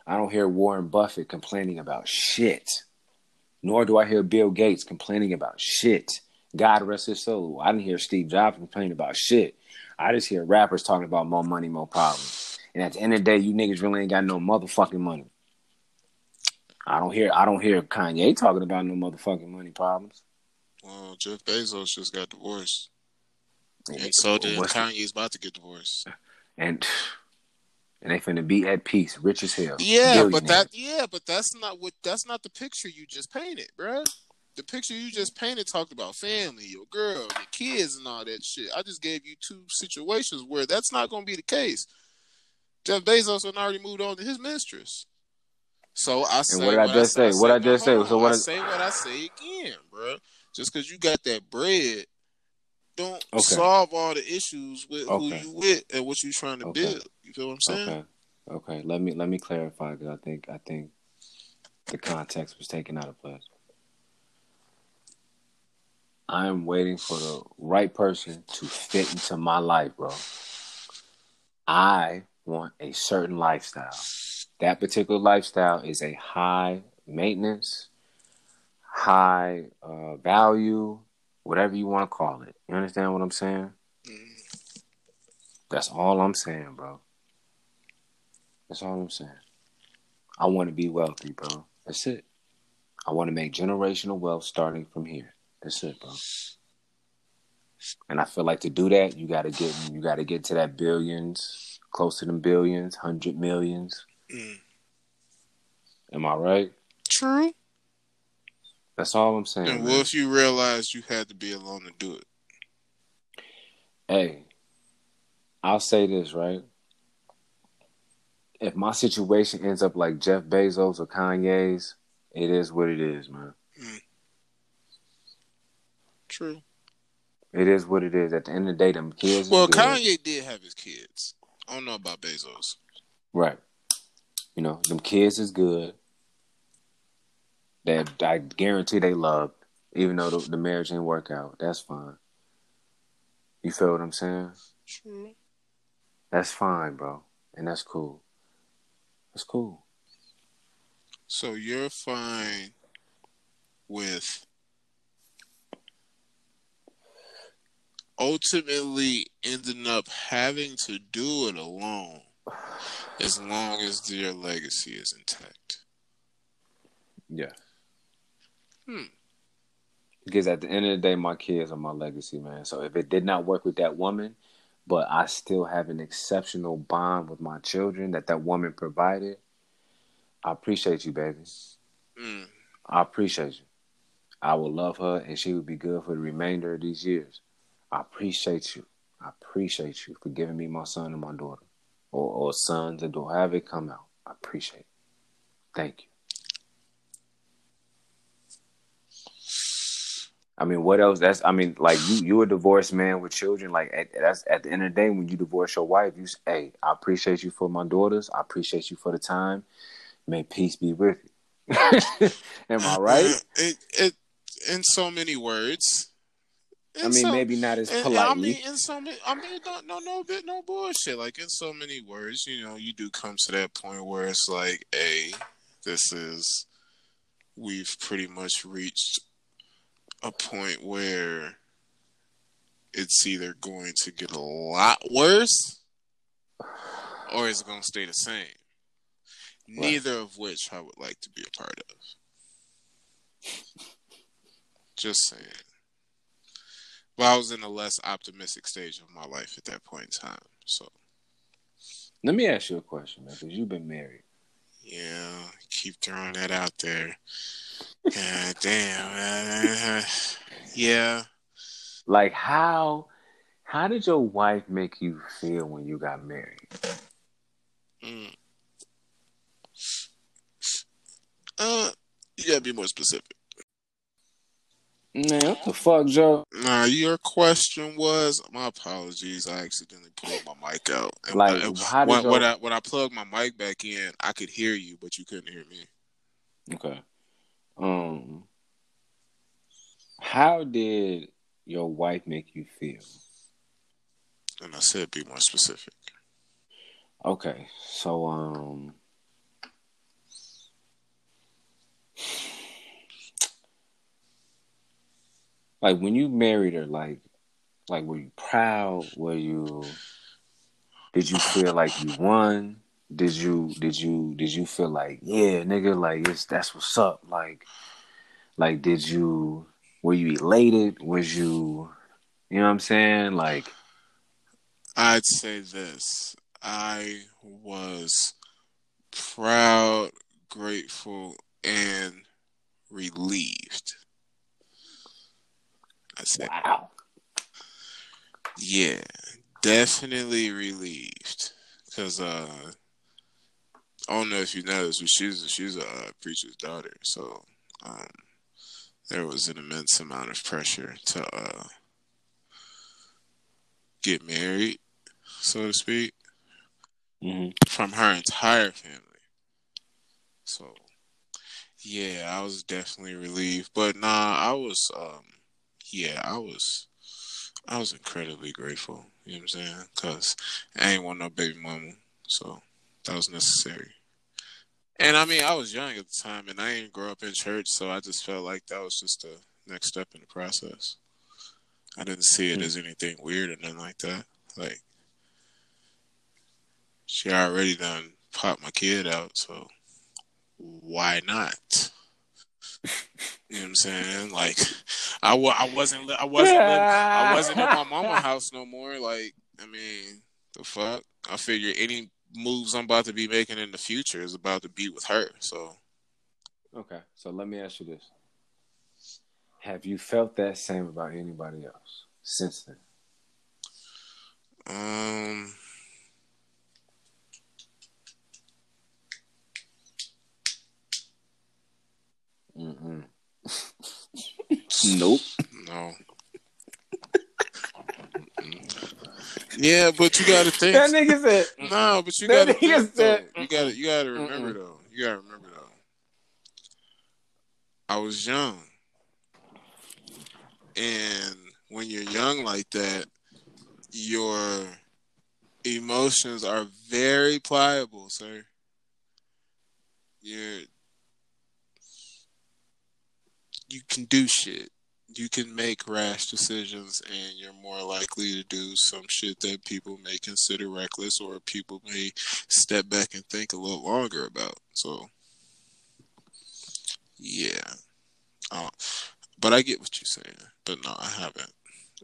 I don't hear Warren Buffett complaining about shit. Nor do I hear Bill Gates complaining about shit. God rest his soul. I didn't hear Steve Jobs complaining about shit. I just hear rappers talking about more money, more problems. And at the end of the day, you niggas really ain't got no motherfucking money. I don't hear I don't hear Kanye talking about no motherfucking money problems. Well, Jeff Bezos just got divorced, And, and so did Kanye's about to get divorced. and and they finna be at peace, rich as hell. Yeah, but that yeah, but that's not what that's not the picture you just painted, bruh. The picture you just painted talked about family, your girl, your kids, and all that shit. I just gave you two situations where that's not going to be the case. Jeff Bezos had already moved on to his mistress. So I say, what did I just say? What I just say? So what I I- say what I say again, bro. Just because you got that bread, don't Okay. solve all the issues with Okay. who you with and what you trying to Okay. build. You feel what I'm saying? Okay. Okay. Let me let me clarify because I think I think the context was taken out of place. I am waiting for the right person to fit into my life, bro. I want a certain lifestyle. that particular lifestyle is a high maintenance, high uh, value, whatever you want to call it. You understand what I'm saying? Mm. That's all I'm saying, bro. That's all I'm saying. I want to be wealthy, bro. That's it. I want to make generational wealth starting from here. That's it, bro. And I feel like to do that, you gotta get you gotta get to that billions, close to them billions, hundred millions. Mm. Am I right? True. That's all I'm saying. And what if you realized you had to be alone to do it? Hey, I'll say this, right? If my situation ends up like Jeff Bezos or Kanye's, it is what it is, man. True. It is what it is. At the end of the day, them kids. Well, Kanye did have his kids. I don't know about Bezos. Right. You know, them kids is good. That I guarantee they love, even though the, the, marriage didn't work out. That's fine. You feel what I'm saying? True. That's fine, bro, and that's cool. That's cool. So you're fine with ultimately ending up having to do it alone as long as their legacy is intact. Yeah. Hmm. Because at the end of the day, my kids are my legacy, man. So if it did not work with that woman, but I still have an exceptional bond with my children that that woman provided, I appreciate you, baby. Mm. I appreciate you. I will love her, and she would be good for the remainder of these years. I appreciate you. I appreciate you for giving me my son and my daughter, or, or sons and daughter, have it come out. I appreciate it. Thank you. I mean, what else? That's I mean, like you, you're a divorced man with children. Like at, that's at the end of the day, when you divorce your wife, you say, "Hey, I appreciate you for my daughters. I appreciate you for the time. May peace be with you." (laughs) Am I right? It, it, in so many words. I mean, so, maybe not as politely. I mean, in so many, I mean, no, no, no bit, no bullshit. Like in so many words, you know, you do come to that point where it's like, a, this is, we've pretty much reached a point where it's either going to get a lot worse or it's going to stay the same. Right. Neither of which I would like to be a part of. Just saying. But I was in a less optimistic stage of my life at that point in time. So, let me ask you a question, man, because you've been married. Yeah, keep throwing that out there. God damn. Yeah. Like how? How did your wife make you feel when you got married? Mm. Uh, you gotta be more specific. Man, what the fuck, Joe? Nah, your question was my apologies. I accidentally pulled my mic out. And like, when, how did when, when I when I plugged my mic back in, I could hear you, but you couldn't hear me. Okay. Um, how did your wife make you feel? And I said, be more specific. Okay, so um. Like when you married her, like, like were you proud? Were you? Did you feel like you won? Did you? Did you? Did you feel like yeah, nigga, like it's that's what's up? Like, like did you? Were you elated? Was you? You know what I'm saying? Like, I'd say this. I was proud, grateful, and relieved I said, wow. Yeah, definitely relieved. Because uh, I don't know if you know this, but she's, she's a uh, preacher's daughter. So um, there was an immense amount of pressure to uh, get married, so to speak, mm-hmm. from her entire family. So, yeah, I was definitely relieved. But nah, I was um, yeah, I was I was incredibly grateful. You know what I'm saying? Because I ain't want no baby mama, so that was necessary. And I mean, I was young at the time, and I didn't grow up in church, so I just felt like that was just the next step in the process. I didn't see it as anything weird or nothing like that. Like, she already done popped my kid out, so why not? (laughs) You know what I'm saying? Like, I, I wasn't li- I (laughs) wasn't living, I wasn't at my mama house no more. Like, I mean, the fuck? I figure any moves I'm about to be making in the future is about to be with her. So Okay, so let me ask you this: Have you felt that same about anybody else since then? Um, Mm-mm. Nope. no. Yeah, but you gotta think. That nigga said. No, but you That gotta nigga think, said- You gotta you gotta remember though. You gotta remember though. I was young. And when you're young like that, your emotions are very pliable, sir. You're you can do shit. You can make rash decisions and you're more likely to do some shit that people may consider reckless or people may step back and think a little longer about. So yeah. Uh, but I get what you're saying. But no, I haven't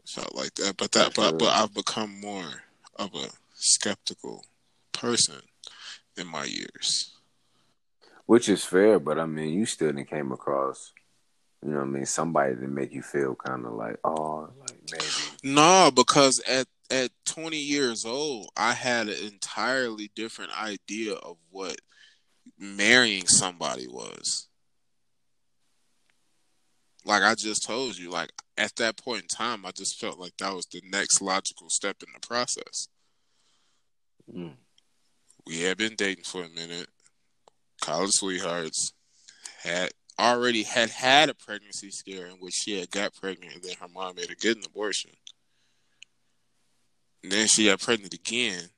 felt like that. But that but, but I've become more of a skeptical person in my years. Which is fair, but I mean, you still didn't came across, you know, what I mean, somebody to make you feel kind of like, oh, like maybe. No, because at at 20 years old, I had an entirely different idea of what marrying somebody was. Like I just told you, like at that point in time, I just felt like that was the next logical step in the process. Mm. We had been dating for a minute, college sweethearts, had already had had a pregnancy scare in which she had got pregnant and then her mom made her get an abortion. And then she got pregnant again.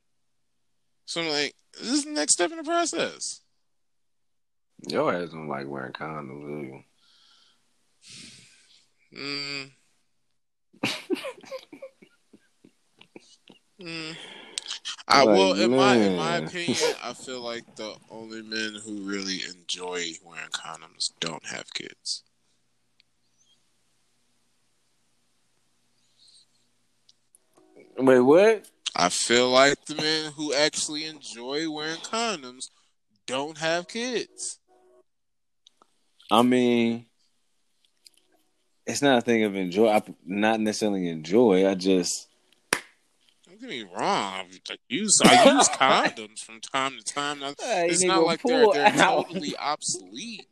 So I'm like, this is the next step in the process. Your ass don't like wearing condoms, do you? Mm. (laughs) mm. I Like, well, in my in my opinion, (laughs) I feel like the only men who really enjoy wearing condoms don't have kids. Wait, what? I feel like the men who actually enjoy wearing condoms don't have kids. I mean, it's not a thing of enjoy. I not necessarily enjoy. I just Don't get me wrong. I use (laughs) I use condoms from time to time. Now, Hey, It's not like they're they're out. totally obsolete.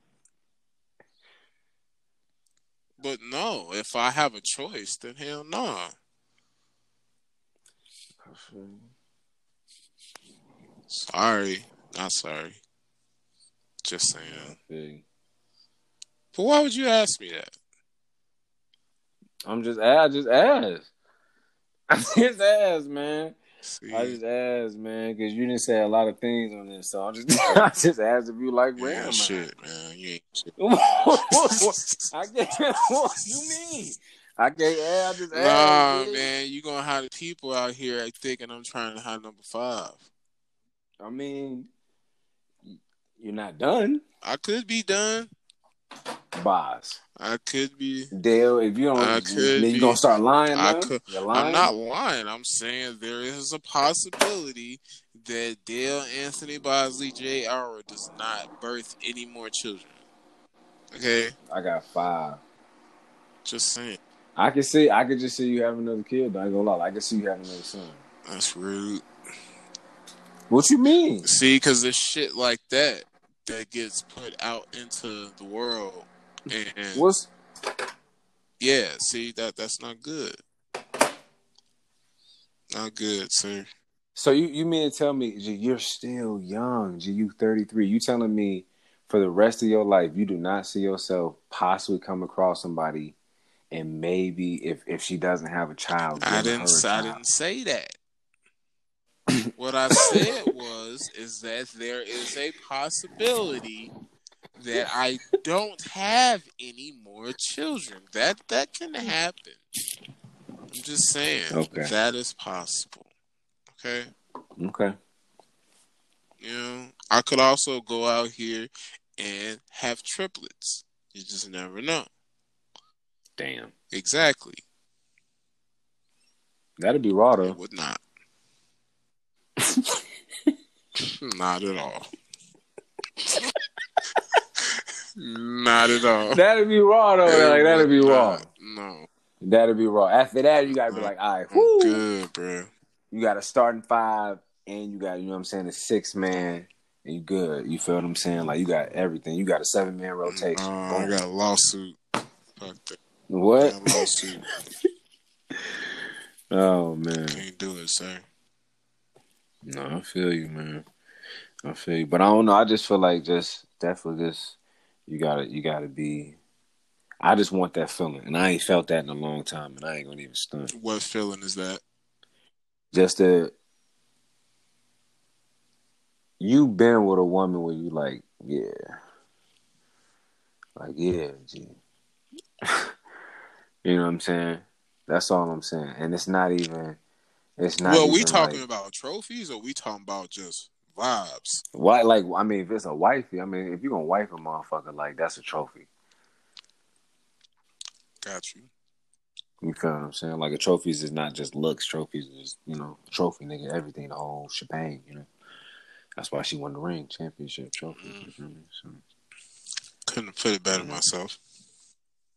But no, if I have a choice, then hell no. Sorry, not sorry. Just saying. But why would you ask me that? I'm just I just asked. (laughs) I just asked, man. See, I just asked, man, because you didn't say a lot of things on this, so I just (laughs) oh. I just asked if you like yeah, wearing them. shit, man. You ain't shit. (laughs) I can't. What you mean? I can't. Eh, I just Nah, asked. man, you gonna the people out here thinking I'm trying to have number five. I mean, you're not done, I could be done. boss. I could be. Dale, if you don't, I could then you gonna start lying. I now? could- lying. I'm not lying. I'm saying there is a possibility that Dale Anthony Bosley Jr. does not birth any more children. Okay, I got five. just saying. I can see. I could just see you having another kid. Though. I ain't gonna lie. I can see you having another son. That's rude. What you mean? See, because there's shit like that that gets put out into the world, and What's yeah, see that that's not good. Not good, sir. so you you mean to tell me G, you're still young? G, you 33. You telling me for the rest of your life you do not see yourself possibly come across somebody and maybe if if she doesn't have a child, I didn't. I didn't say that. (clears throat) what I said was is that there is a possibility that I don't have any more children. That that can happen. I'm just saying Okay. that is possible. Okay. Okay. You know, I could also go out here and have triplets. You just never know. Damn. Exactly. That'd be raw It would not. (laughs) not at all. (laughs) not at all. That'd be raw though. It like that'd be raw. No. That'd be raw. After that, you gotta be like, all right, whoo. good, bro. You got a starting five, and you got, you know what I'm saying, a six man, and you good. You feel what I'm saying? Like you got everything. You got a seven man rotation. Uh, I got a lawsuit. Fuck that. I what? got a lawsuit. (laughs) Oh man. Can't do it, sir. No, I feel you, man. I feel you, but I don't know. I just feel like just definitely just you gotta you gotta be. I just want that feeling, and I ain't felt that in a long time, and I ain't gonna even stunt. What feeling is that? Just that you been with a woman where you like, yeah, like yeah, G. (laughs) you know what I'm saying? That's all I'm saying, and it's not even. It's not. well, we talking like, about trophies or we talking about just vibes? Why? Like, I mean, if it's a wifey, I mean, if you gonna wife a motherfucker, like that's a trophy. Got you. You feel what I'm saying? Like a trophies is not just looks. Trophies is you know trophy, nigga, everything, the whole shebang. You know, that's why she won the ring, championship trophy. Mm-hmm. You feel me? So, Couldn't have put it better myself.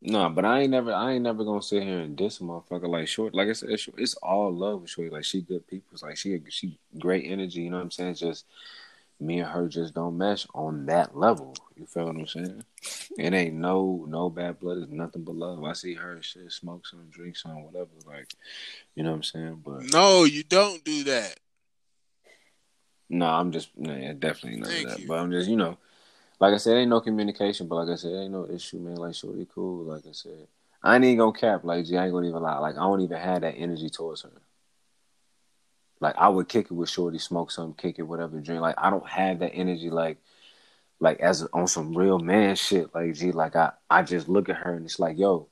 No, but I ain't never, I ain't never gonna sit here and diss a motherfucker like short. Like I said, it's, it's all love with short. Like she good people. Like she, she great energy. You know what I'm saying? It's just me and her just don't mesh on that level. You feel what I'm saying? It ain't no no bad blood. It's nothing but love. I see her shit, smoke some, drink some, whatever. Like, you know what I'm saying? But No, you don't do that. no, I'm just no, yeah, definitely not Thank that. you. But I'm just you know, like I said, ain't no communication. But like I said, ain't no issue, man. Like shorty, cool. Like I said, I ain't even gonna cap. Like G, I ain't gonna even lie. Like I don't even have that energy towards her. Like I would kick it with shorty, smoke some, kick it, whatever, drink. Like I don't have that energy. Like like as on some real man shit. Like G, like I I just look at her and it's like, yo,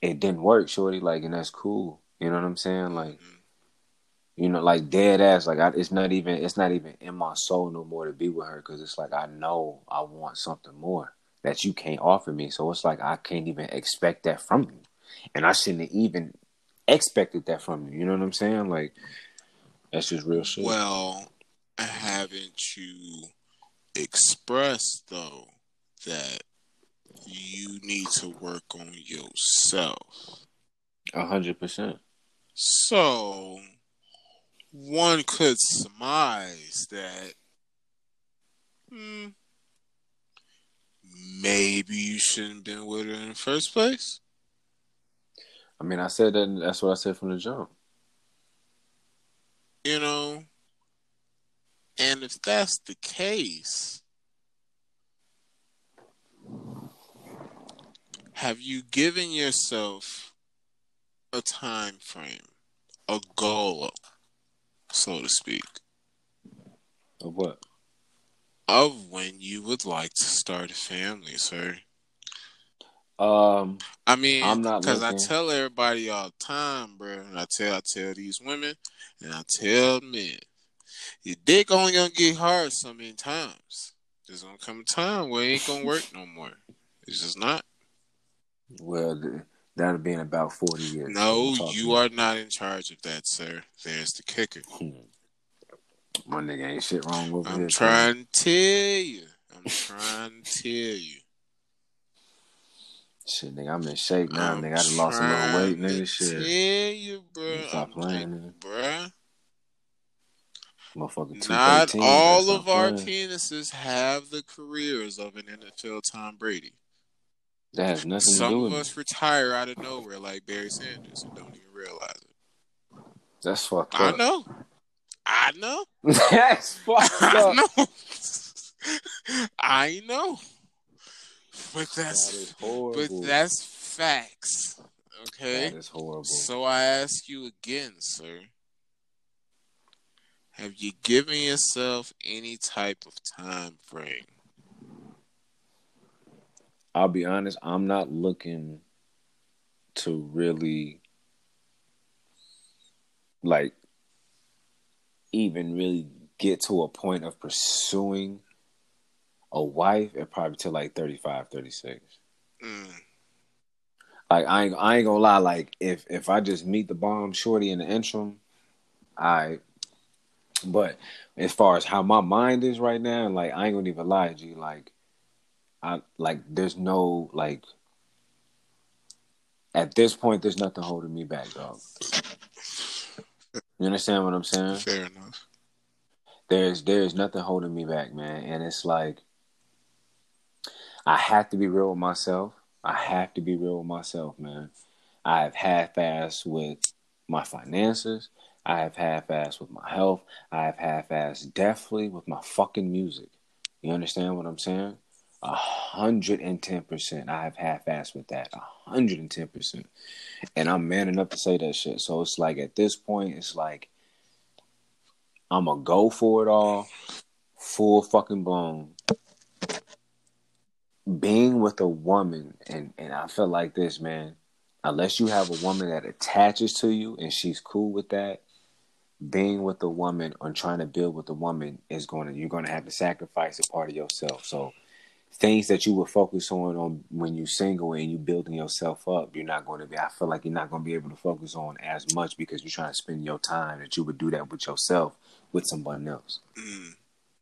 it didn't work, shorty. Like and that's cool. You know what I'm saying? Like mm-hmm. You know, like dead ass. Like I, it's not even it's not even in my soul no more to be with her because it's like I know I want something more that you can't offer me. So it's like I can't even expect that from you, and I shouldn't have even expected that from you. You know what I'm saying? Like that's just real shit. Well, haven't you expressed though that you need to work on yourself? A hundred percent. So one could surmise that hmm, maybe you shouldn't have been with her in the first place. I mean, I said that. That's what I said from the jump. You know? And if that's the case, have you given yourself a time frame, a goal, so to speak, Of what? of when you would like to start a family, sir? Um, I mean, I'm not because I tell everybody all the time, bro, and I tell I tell these women, and I tell men, your dick only gonna get hard so many times. There's gonna come a time where it ain't gonna work no more. It's just not. well, that'll be in about forty years. No, I'm you are not in charge of that, sir. There's the kicker. My nigga ain't shit wrong over here. I'm here. trying to tell you. I'm trying to tell you. Shit, nigga, I'm in shape now, I'm nigga. I done lost a little weight, nigga. Shit. Tell you, bro. Stop playing, like, nigga. Motherfucker, Not all of Stop our playing. penises have the careers of an NFL Tom Brady. That has nothing to do Some with of me. us retire out of nowhere like Barry Sanders and don't even realize it. That's fucked I know. I know. (laughs) That's fucked (laughs) I know. I know. But that's horrible. but that's facts. Okay? that is horrible. So I ask you again, sir. have you given yourself any type of time frame? I'll be honest, I'm not looking to really like even really get to a point of pursuing a wife at probably till like 35, 36. Mm. Like I ain't, I ain't gonna lie. Like if if I just meet the bomb shorty in the interim, I. But as far as how my mind is right now, like I ain't gonna even lie to you. Like I like there's no like at this point there's nothing holding me back, dog. You understand what I'm saying? Fair enough. There's there's nothing holding me back, man. And it's like I have to be real with myself. I have to be real with myself, man. I have half-assed with my finances. I have half-assed with my health. I have half-assed definitely with my fucking music. You understand what I'm saying? A hundred and ten percent. I have half-assed with that. A hundred and I'm man enough to say that shit. So it's like at this point, it's like I'm gonna go for it all, full fucking blown. Being with a woman, and and I feel like this, man. Unless you have a woman that attaches to you and she's cool with that, being with a woman or trying to build with a woman is going to you're going to have to sacrifice a part of yourself. So things that you would focus on on when you're single and you're building yourself up, you're not going to be. I feel like you're not going to be able to focus on as much because you're trying to spend your time that you would do that with yourself with someone else. Mm.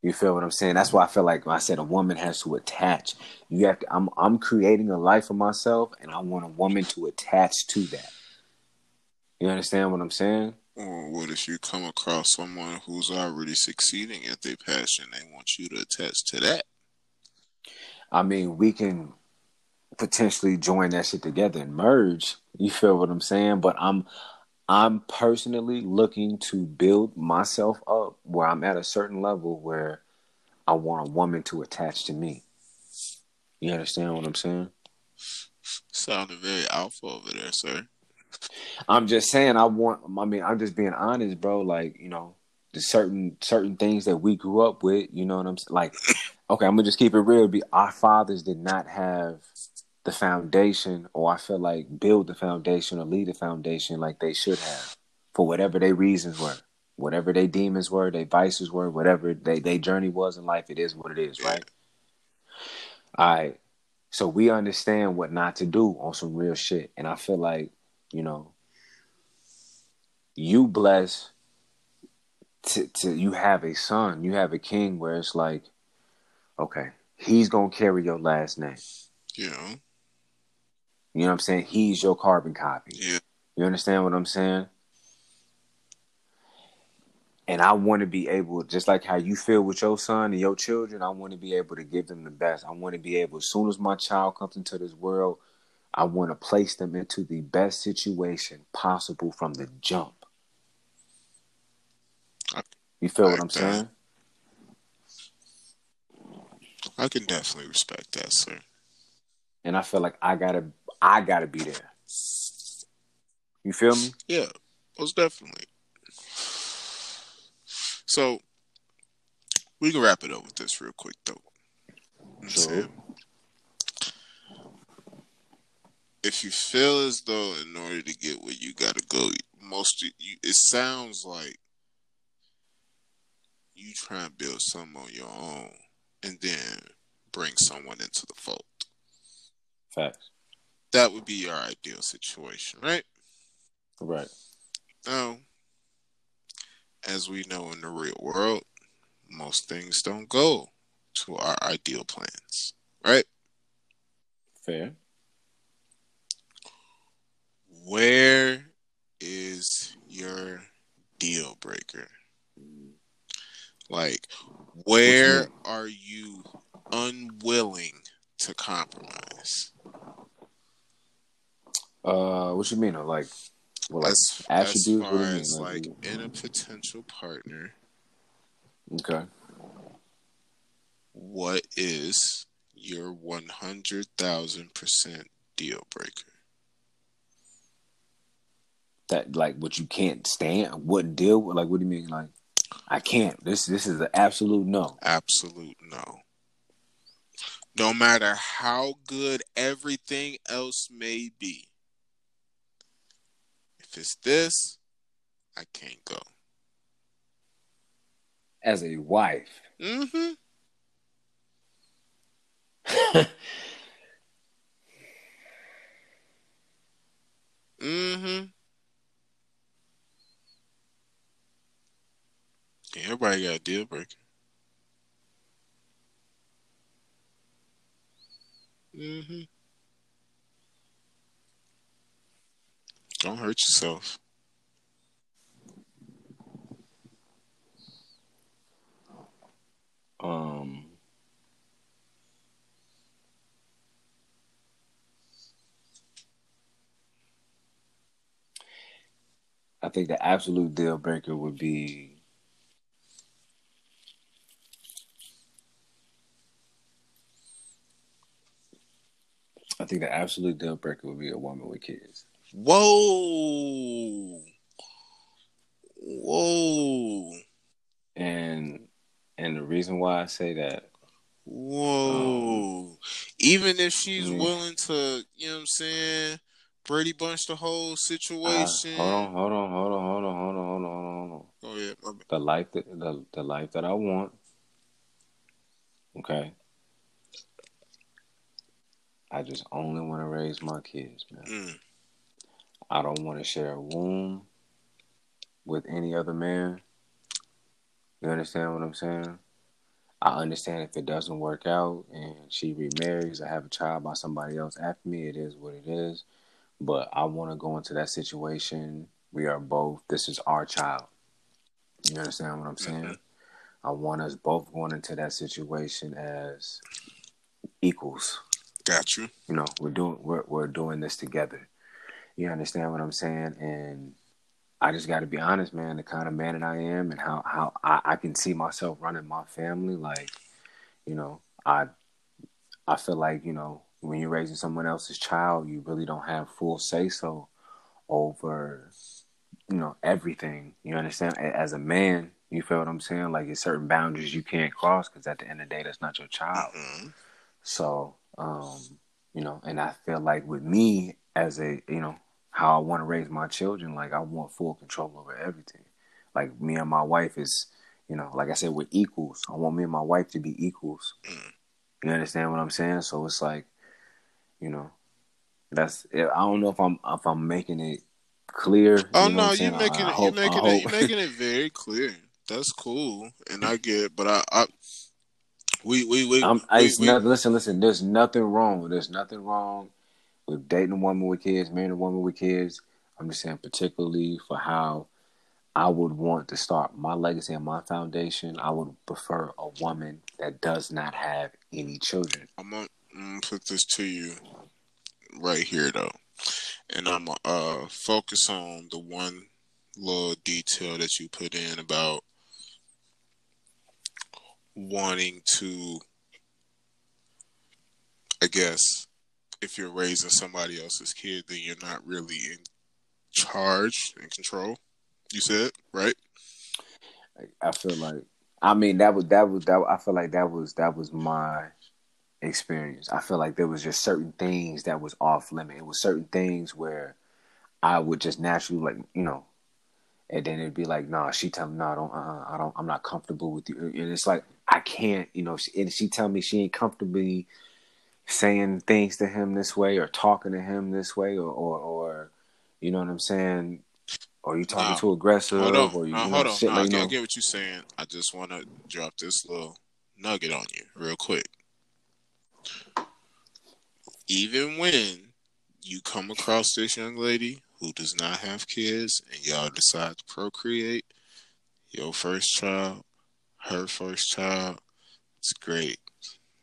You feel what I'm saying? That's why I feel like I said a woman has to attach. You have to. I'm I'm creating a life for myself, and I want a woman to attach to that. You understand what I'm saying? Or what if you come across someone who's already succeeding at their passion? They want you to attach to that. I mean, we can potentially join that shit together and merge. You feel what I'm saying? But I'm I'm personally looking to build myself up where I'm at a certain level where I want a woman to attach to me. You understand what I'm saying? Sounded very alpha over there, sir. I'm just saying I want I mean, I'm just being honest, bro. Like, you know, the certain certain things that we grew up with, you know what I'm saying? Like okay, I'm gonna just keep it real. Be our fathers did not have the foundation, or I feel like build the foundation or lead the foundation like they should have, for whatever their reasons were, whatever their demons were, their vices were, whatever they their journey was in life. It is what it is, right? All right. So we understand what not to do on some real shit, and I feel like you know, you bless to, to you have a son, you have a king where it's like Okay. He's gonna carry your last name. Yeah. You know what I'm saying? He's your carbon copy. Yeah. You understand what I'm saying? And I want to be able, just like how you feel with your son and your children, I want to be able to give them the best. I want to be able, as soon as my child comes into this world, I want to place them into the best situation possible from the jump. You feel what I'm saying? I can definitely respect that, sir. And I feel like I gotta, I gotta be there. You feel me? Yeah, most definitely. So we can wrap it up with this real quick, though. Sure. If you feel as though in order to get where you gotta go, most you, it sounds like you try and build something on your own and then bring someone into the fold. Facts. That would be your ideal situation, right? Right. Now, as we know in the real world, most things don't go to our ideal plans, right? Fair. Where is your deal breaker? Like, where are you unwilling to compromise? Uh, what you mean? Like, well, like as, attributes? As far as like, like in a potential partner. Okay. What is your one hundred thousand percent deal breaker? That like what you can't stand, wouldn't deal with. Like, what do you mean? Like, I can't. This this is an absolute no. Absolute no. No matter how good everything else may be. If it's this, I can't go. As a wife. Mm-hmm. (laughs) mm-hmm. Everybody got a deal breaker. Mm-hmm. Don't hurt yourself. Um I think the absolute deal breaker would be I think the absolute deal breaker would be a woman with kids. Whoa. Whoa. And and the reason why I say that Whoa. Um, Even if she's yeah. willing to, you know what I'm saying, Brady Bunch the whole situation. Uh, hold on, hold on, hold on, hold on, hold on, hold on, hold on. Go ahead. The life that the, the life that I want. Okay. I just only want to raise my kids, man. Mm. I don't want to share a womb with any other man. You understand what I'm saying? I understand if it doesn't work out and she remarries or have a child by somebody else after me, it is what it is. But I want to go into that situation. We are both, this is our child. You understand what I'm saying? Mm-hmm. I want us both going into that situation as equals. Got you. You know, we're doing we're we're doing this together. You understand what I'm saying? And I just got to be honest, man. The kind of man that I am, and how how I, I can see myself running my family, like, you know, I I feel like you know when you're raising someone else's child, you really don't have full say so over, you know, everything. You understand? As a man, you feel what I'm saying? Like, there's certain boundaries you can't cross because at the end of the day, that's not your child. Mm-hmm. So, um, you know, and I feel like with me as a, you know, how I want to raise my children. Like I want full control over everything. Like me and my wife is, you know, like I said, we're equals. I want me and my wife to be equals. Mm. You understand what I'm saying? So it's like, you know, that's. I don't know if I'm if I'm making it clear. Oh you know no, you're making I, I it. Hope, you're making it. You're making it very clear. That's cool, and I get. It, but I, I we we we. I'm, we, we, nothing, listen, listen. There's nothing wrong. There's nothing wrong with dating a woman with kids, marrying a woman with kids. I'm just saying, particularly for how I would want to start my legacy and my foundation. I would prefer a woman that does not have any children. I'm gonna, I'm gonna put this to you right here, though, and I'm gonna uh, focus on the one little detail that you put in about wanting to, I guess, if you're raising somebody else's kid, then you're not really in charge and control. You said right. I feel like I mean that was that was that I feel like that was that was my experience. I feel like there was just certain things that was off limit. It was certain things where I would just naturally like you know, and then it'd be like, nah, she tell me, no, nah, I don't, uh, I don't, I'm not comfortable with you, and it's like I can't, you know, she, and she tell me she ain't comfortably saying things to him this way or talking to him this way or or, or you know what I'm saying? Or you talking too aggressive hold on, or you, you know, hold on. No, like, I, get, I get what you're saying. I just want to drop this little nugget on you real quick. Even when you come across this young lady who does not have kids and y'all decide to procreate your first child, her first child, it's great.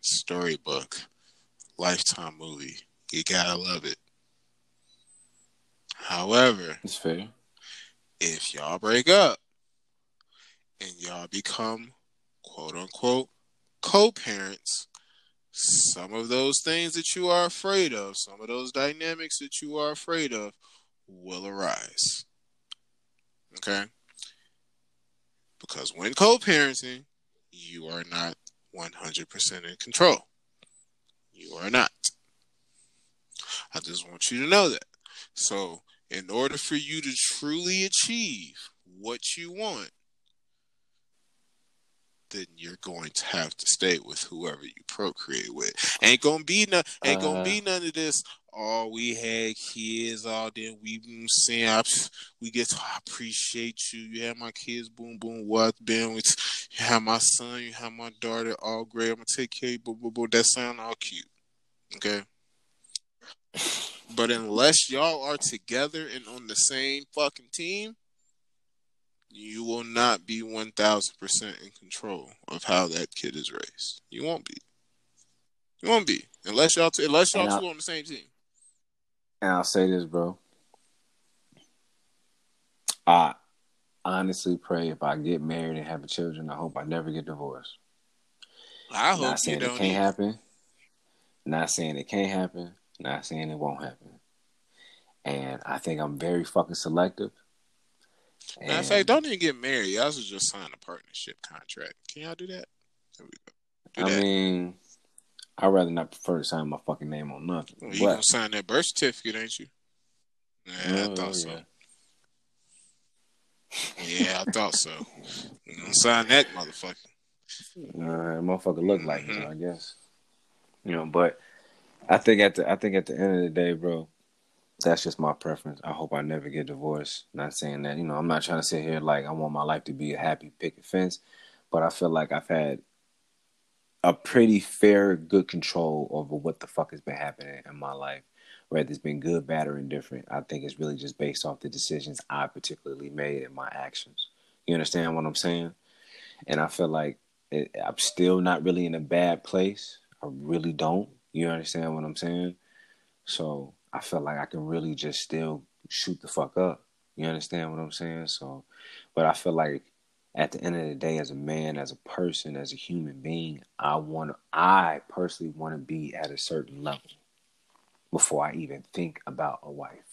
Storybook. Lifetime movie. You gotta love it. However, it's fair. If y'all break up and y'all become quote unquote co parents, some of those things that you are afraid of, some of those dynamics that you are afraid of will arise. Okay? Because when co-parenting, you are not 100% in control. You are not. I just want you to know that. So, in order for you to truly achieve what you want, then you're going to have to stay with whoever you procreate with. Ain't gonna be no, ain't gonna be uh. none of this. Oh, we had kids all then we been saying I, we get to appreciate you. You have my kids, boom boom. What been with? You have my son, you have my daughter, all great. I'm gonna take care of you. Boom boom boom. That sound all cute. Okay. But unless y'all are together and on the same fucking team, you will not be 1000% in control of how that kid is raised. You won't be. You won't be. Unless y'all t- unless y'all two on the same team. And I'll say this, bro. I honestly pray if I get married and have children, I hope I never get divorced. I hope not saying it can't either. happen. Not saying it can't happen. Not saying it won't happen. And I think I'm very fucking selective. And Matter of fact, don't even get married. Y'all should just sign a partnership contract. Can y'all do that? There we Do I that. mean, I'd rather not prefer to sign my fucking name on nothing. Well, you but, gonna sign that birth certificate, ain't you? Yeah, I oh, thought so. Yeah. yeah, I thought so. You sign that motherfucker. Uh, motherfucker look like mm-hmm. him, I guess. You know, but I think at the I think at the end of the day, bro, that's just my preference. I hope I never get divorced. Not saying that, you know, I'm not trying to sit here like I want my life to be a happy picket fence, but I feel like I've had a pretty fair, good control over what the fuck has been happening in my life. Whether it's been good, bad, or indifferent, I think it's really just based off the decisions I particularly made and my actions. You understand what I'm saying? And I feel like it, I'm still not really in a bad place. I really don't. You understand what I'm saying? So I feel like I can really just still shoot the fuck up. You understand what I'm saying? So, but I feel like at the end of the day, as a man, as a person, as a human being, I want I personally want to be at a certain level before I even think about a wife.